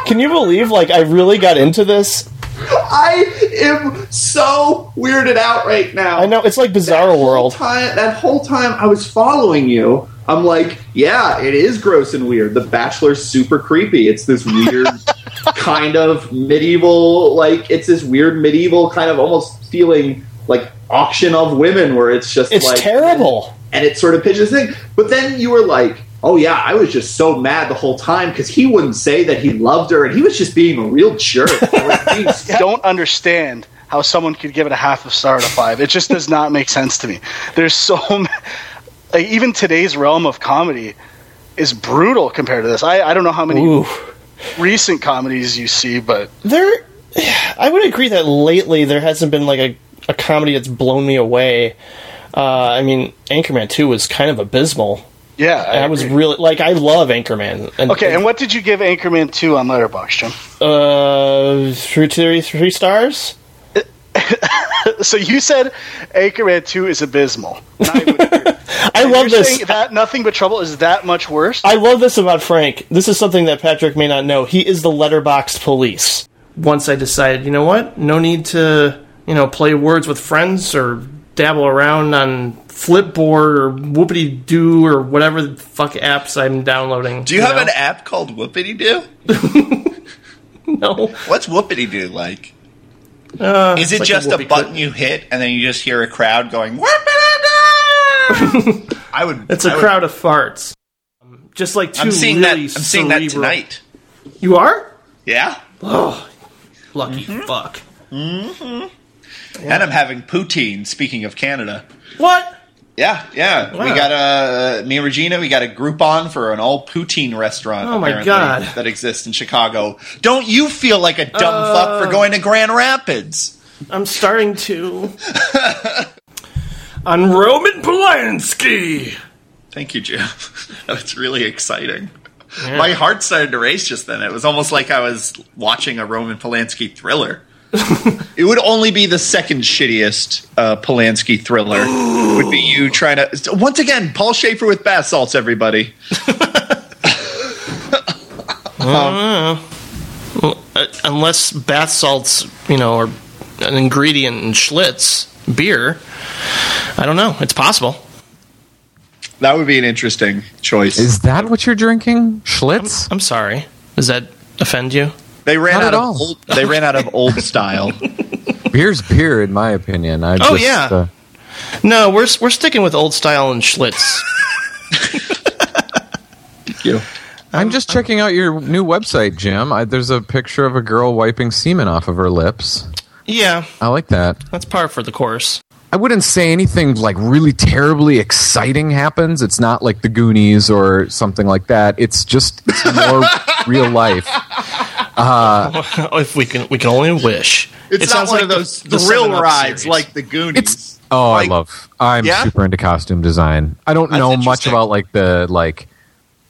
Can you believe like I really got into this?
I am so weirded out right now.
I know it's like Bizarro World.
Time, that whole time I was following you, I'm like, yeah, it is gross and weird. The Bachelor's super creepy. It's this weird kind of medieval, like it's this weird medieval kind of almost feeling like auction of women, where it's just
It's
like
terrible.
and it sort of pitches thing. But then you were like, oh yeah, I was just so mad the whole time because he wouldn't say that he loved her, and he was just being a real jerk.
don't understand how someone could give it a half a star to five. It just does not make sense to me. There's so ma- like even today's realm of comedy is brutal compared to this. I, I don't know how many recent comedies you see, but
There, I would agree that lately there hasn't been like a, a comedy that's blown me away. Uh, I mean, Anchorman Two was kind of abysmal.
Yeah,
I, was really like I love Anchorman. And,
okay. And what did you give Anchorman two on Letterboxd, Jim?
uh, three, three, three stars.
so you said Anchorman two is abysmal.
I love
You're
this.
that Nothing but Trouble is that much worse.
I love this about Frank. This is something that Patrick may not know. He is the Letterboxd police. Once I decided, you know what? No need to, you know, play words with friends or dabble around on Flipboard or Whoopity Doo or whatever the fuck apps I'm downloading.
Do you have
know?
an app called Whoopity Doo?
no.
What's Whoopity Doo like?
Uh,
Is it
like
just a,
whoopee
button you hit and then you just hear a crowd going Whoopity Doo? I would.
It's a
I would-
crowd of farts. Just like 2
I'm seeing that.
really
I'm seeing that tonight.
You are?
Yeah.
Oh, lucky fuck.
Mm-hmm. And I'm having poutine. Speaking of Canada,
What?
Yeah, yeah. We got a me and Regina. We got a Groupon for an all poutine restaurant.
Oh, my God.
that exists in Chicago. Don't you feel like a dumb
Uh,
fuck for going to Grand Rapids?
I'm starting to. On Roman Polanski.
Thank you, Jim. That's really exciting.
Yeah.
My heart started to race just then. It was almost like I was watching a Roman Polanski thriller. It would only be the second shittiest uh, Polanski thriller. would be you trying to once again Paul Schaefer with bath salts. Everybody.
Uh, well, uh, unless bath salts, you know, are an ingredient in Schlitz beer. I don't know. It's possible.
That would be an interesting choice.
Is that what you're drinking? Schlitz?
I'm, I'm sorry. Does that offend you?
They ran
Not
out of
all.
old, they ran out of old style.
Beer's beer, in my opinion. I
Oh,
just,
yeah.
uh,
No, we're we're sticking with old style and Schlitz.
you.
I'm just checking out your new website, Jim. I, there's a picture of a girl wiping semen off of her lips.
Yeah,
I like that.
that's par for the course.
I wouldn't say anything like really terribly exciting happens. It's not like the Goonies or something like that. It's just it's more real life. Uh,
if we can, we can only wish.
It's
It
not one
like
of those
the
thrill
7-Up
rides
series.
like the Goonies.
oh,
Like-
I love. I'm
Yeah?
super into costume design. I don't
That's
know much about like the like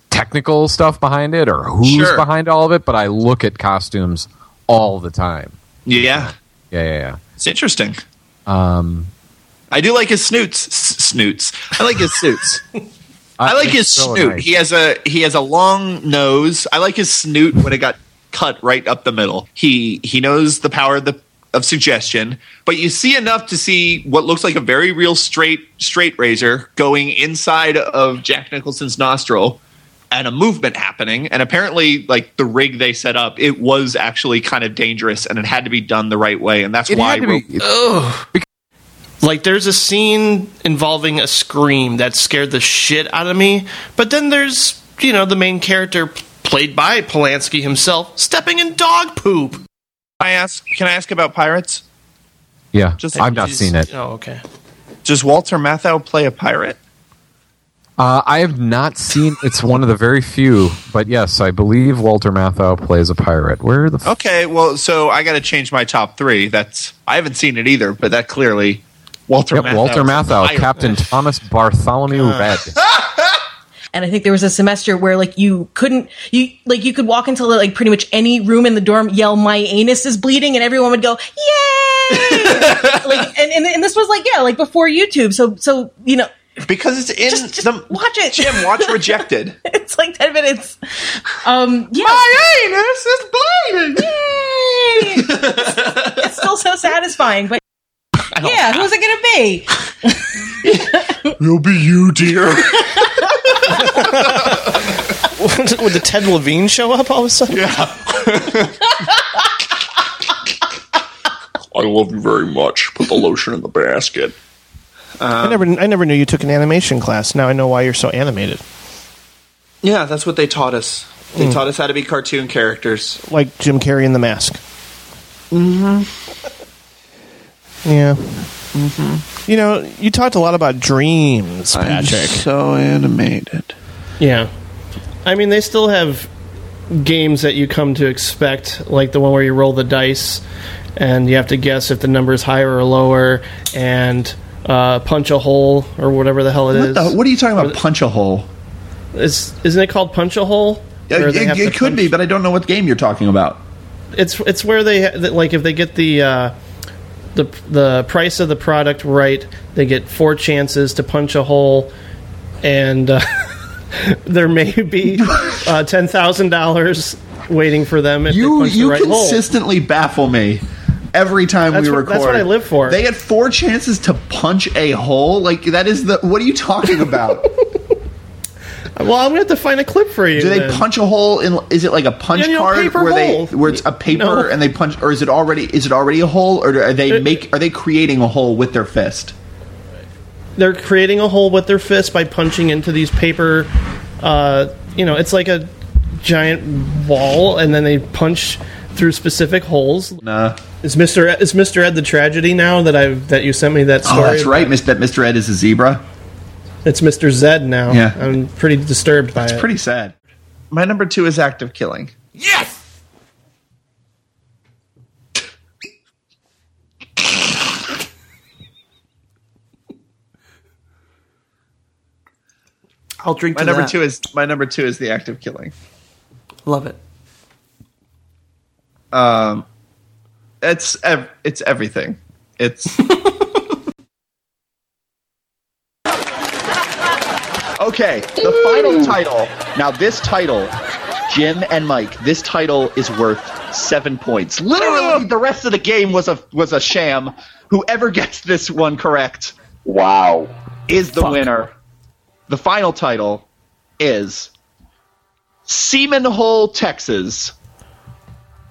technical stuff behind it or who's
Sure.
behind all of it, but I look at costumes all the time.
Yeah,
Yeah, yeah,
it's interesting.
Um,
I do like his snoots. S- snoots. I like his snoots. I like his
so
snoot.
nice.
He has a he has a long nose. I like his snoot when it got cut right up the middle. He he knows the power of the of suggestion, but you see enough to see what looks like a very real straight straight razor going inside of Jack Nicholson's nostril and a movement happening and apparently like the rig they set up it was actually kind of dangerous and it had to be done the right way and that's
It
why
be-
Ugh. Like there's a scene involving a scream that scared the shit out of me, but then there's you know the main character played by Polanski himself stepping in dog poop.
I ask can I ask about pirates?
yeah.
Just-
I've not seen it.
Oh, okay.
Does Walter Matthau play a pirate?
Uh, I have not seen. It's one of the very few, but yes, I believe Walter Matthau plays a pirate. Where the f-
Okay, well, so I got to change my top three. That's I haven't seen it either, but that clearly Walter
Yep,
Matthau.
Walter
is
Matthau. Captain Thomas Bartholomew Red.
And I think there was a semester where like you couldn't you like you could walk into like pretty much any room in the dorm, yell "My anus is bleeding," and everyone would go "Yay!" like and, and and this was like yeah, like before YouTube. So so you know
because it's in
just, just
the
watch it.
Jim, watch Rejected.
it's like ten minutes. Um, yeah.
My anus is bleeding.
Yay! it's, it's still so satisfying, but yeah, who's it gonna be?
It'll be you, dear.
Would the Ted Levine show up all of a sudden?
Yeah. I love you very much. Put the lotion in the basket.
I never, I never knew you took an animation class. Now I know why you're so animated.
Yeah, that's what they taught us. They
Hmm.
taught us how to be cartoon characters.
Like Jim Carrey in The Mask.
Mm-hmm.
Yeah. Mm-hmm. You know, you talked a lot about dreams, Patrick.
so animated.
Yeah. I mean, they still have games that you come to expect, like the one where you roll the dice and you have to guess if the number is higher or lower, and uh, punch a hole or whatever the hell it is.
What, the, what are you talking about? Punch a hole?
Is, isn't it called punch a hole?
Yeah, it, it
to
could be, but I don't know what game you're talking about.
it's it's where they like if they get the uh, the the price of the product right, they get four chances to punch a hole, and uh, there may be uh, ten thousand dollars waiting for them if
You
they punch
you
the right hole.
consistently baffle me every time
That's
we
what-
record.
that's what I live for.
They get four chances to punch a hole. Like that is the. What are you talking about?
Well, I'm gonna have to find a clip for you.
Do they
then.
punch a hole in? Is it like a punch
Yeah, you know,
card
paper
where
hole.
they where it's a paper
No.
and they punch, or is it already is it already a hole, or are they make are they creating a hole with their fist?
They're creating a hole with their fist by punching into these paper. Uh, you know, it's like a giant wall, and then they punch through specific holes.
Nah.
Is Mister is Mister Ed the tragedy now that I have that you sent me that story?
Oh, that's right. That Mr. Ed is a zebra.
It's Mr. Zed now.
Yeah.
I'm pretty disturbed by
It's
it.
pretty sad. My number two is act of killing.
Yes!
I'll drink
My
to
number
that.
two is my number two is the act of killing.
Love it.
Um, it's ev- it's everything. It's
Okay, the final title. Now, this title, Jim and Mike, this title is worth seven points. Literally, the rest of the game was a was a sham. Whoever gets this one correct, wow, is the winner. The final title is Seaman Hole, Texas.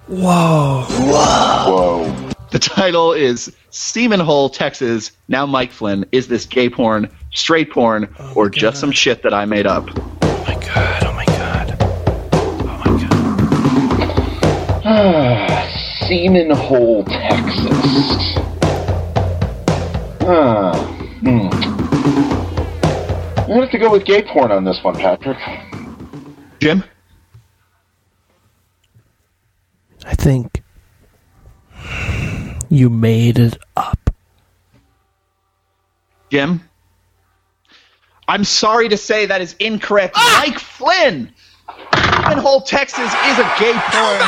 Whoa.
Whoa. Whoa. The title is Seaman Hole, Texas. Now, Mike Flynn, is this gay porn, straight porn, or just some shit that I made up? Oh my God. Oh my God. Oh my God.
Ah, Seaman Hole, Texas. Ah, hmm. I'm gonna have to go with gay porn on this one, Patrick.
Jim?
I think you made it up.
Jim? I'm sorry to say that is incorrect. Ah! Mike Flynn! Seaman Texas is a gay porn.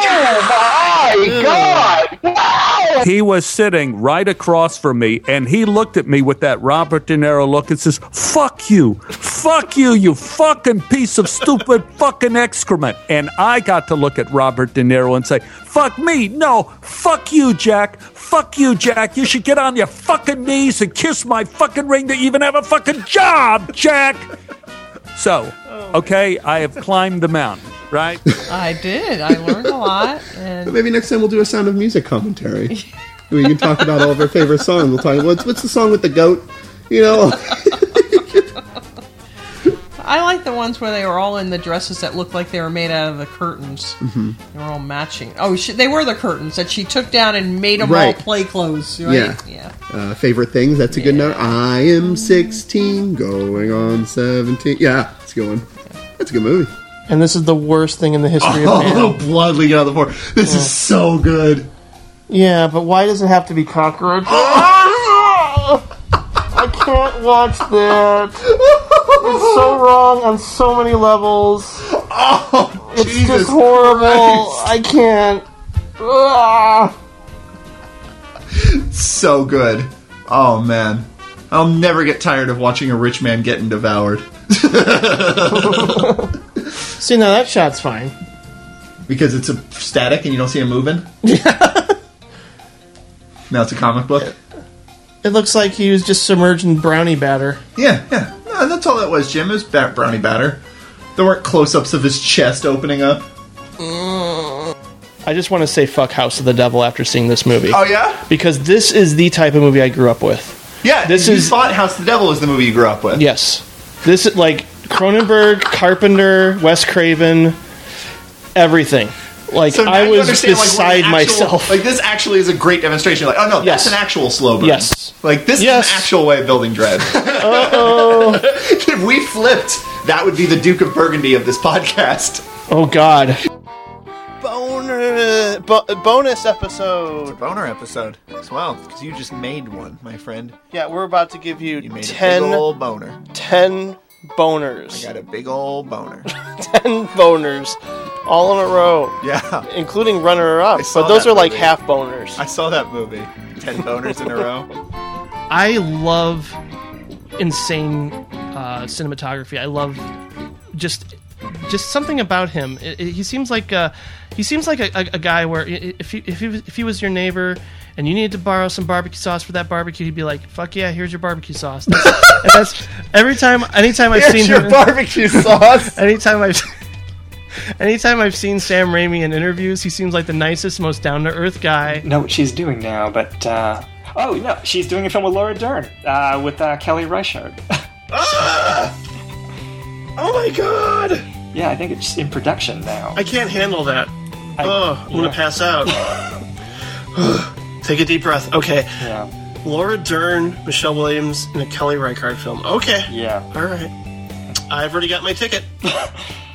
Oh my God!
He was sitting right across from me, and he looked at me with that Robert De Niro look and says, Fuck you! Fuck you, you fucking piece of stupid fucking excrement. And I got to look at Robert De Niro and say, Fuck me! No! Fuck you, Jack! Fuck you, Jack! You should get on your fucking knees and kiss my fucking ring to even have a fucking job, Jack! So, oh. okay, I have climbed the mountain, right?
I did. I learned a lot.
But
And
maybe next time we'll do a Sound of Music commentary. we can talk about all of our favorite songs. We'll talk. What's what's the song with the goat? You know.
I like the ones where they were all in the dresses that looked like they were made out of the curtains.
Mhm.
They were all matching. Oh, she, they were the curtains that she took down and made them
Right.
all play clothes. Right?
Yeah.
Yeah.
Uh, favorite things. That's a good note. I am 16, going on 17. Yeah, it's a good one. That's a good movie.
And this is the worst thing in the history of
Oh,
man.
blood leaking out of the floor. This is so good.
Yeah, but why does it have to be cockroach? I can't watch that. It's so wrong on so many levels.
Oh,
it's
Jesus
just horrible.
Christ.
I can't. Ah.
so good. Oh man, I'll never get tired of watching a rich man getting devoured.
See, now that shot's fine.
because it's a static and you don't see him moving. Yeah. now it's a comic book.
It looks like he was just submerged in brownie batter.
Yeah, yeah. No, that's all that was, Jim. It was ba- brownie batter. There weren't close-ups of his chest opening up.
I just want to say fuck House of the Devil after seeing this movie.
Oh yeah,
Because this is the type of movie I grew up with.
yeah.
This
you
is-
thought House of the Devil was the movie you grew up with.
Yes. This is like Cronenberg, Carpenter, Wes Craven, everything. Like
So
I was
understand, like,
beside
actual-
myself.
Like this actually is a great demonstration. Like, oh no,
Yes.
that's an actual slow burn.
Yes.
Like this
Yes.
is an actual way of building dread.
Uh-oh.
if we flipped, that would be the Duke of Burgundy of this podcast.
Oh God.
Boner bo- bonus episode.
Boner episode as well, because you just made one, my friend.
Yeah, we're about to give you, you
made a
ten
big ol' boner.
Ten boners.
I got a big old boner.
ten boners, all in a row.
Yeah,
including runner up.
saw
But those
that
are like half boners.
I saw that movie. Ten boners in a row.
I love insane uh, cinematography. I love just just something about him. It- it- he seems like uh, he seems like a, a, a guy where i- i- if he, if he was, if he was your neighbor and you needed to borrow some barbecue sauce for that barbecue, he'd be like, "Fuck yeah, here's your barbecue sauce." That's, and that's every time. Anytime I've
Here's
seen
your
him-
barbecue sauce.
anytime I've anytime I've seen Sam Raimi in interviews, he seems like the nicest, most down to earth guy.
know what she's doing now, but uh, oh no, she's doing a film with Laura Dern uh, with uh, Kelly Reichardt. ah!
Oh my god!
yeah, I think it's in production now.
I can't handle that.
I-
oh, I'm gonna pass out. Take a deep breath. Okay.
Yeah.
Laura Dern, Michelle Williams and a Kelly Reichardt film. Okay.
Yeah.
All right. I've already got my ticket.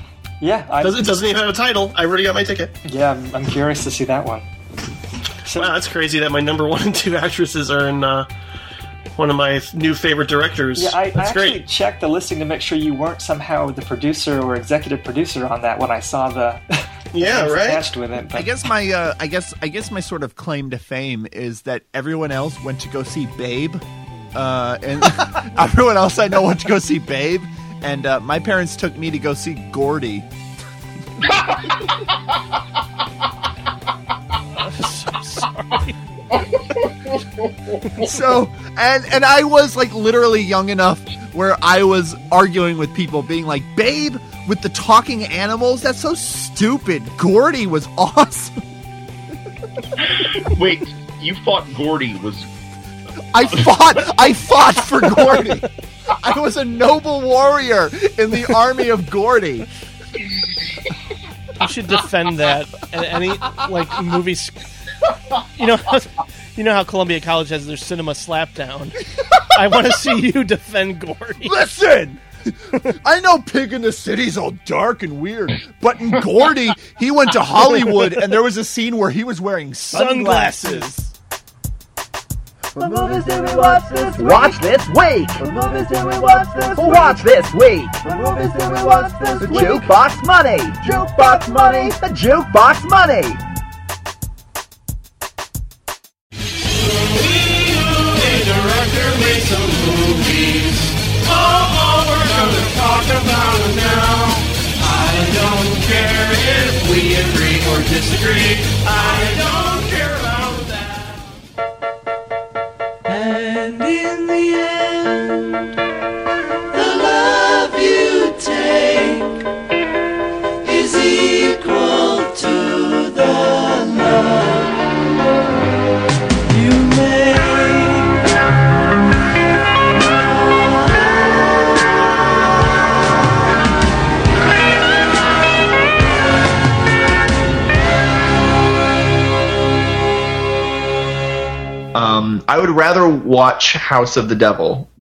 Yeah, I,
Does- It doesn't even have a title. I've already got my ticket.
yeah. I'm, I'm curious to see that one.
wow, that's crazy that my number one and two actresses are in uh, one of my new favorite directors.
Yeah, I, I actually
great.
checked the listing to make sure you weren't somehow the producer or executive producer on that when I saw the
Yeah, right?
attached with it.
I guess my uh, I guess I guess my sort of claim to fame is that everyone else went to go see Babe, uh, and everyone else I know went to go see Babe, and uh, my parents took me to go see Gordy. so and and I was like literally young enough where I was arguing with people, being like, "Babe, with the talking animals, that's so stupid." Gordy was awesome.
Wait, you thought Gordy was
I fought. I fought for Gordy. I was a noble warrior in the army of Gordy.
You should defend that at any like movies. You know, you know how Columbia College has their cinema slapdown. I want to see you defend Gordy.
Listen, I know Pig in the City's all dark and weird, but in Gordy, he went to Hollywood, and there was a scene where he was wearing sunglasses.
What movies did we watch this week? Watch this week. What movies did we watch this week? Watch this week. What movies did we watch this The week? Jukebox Money. Jukebox Money. The Jukebox Money.
director
I would rather watch House of the Devil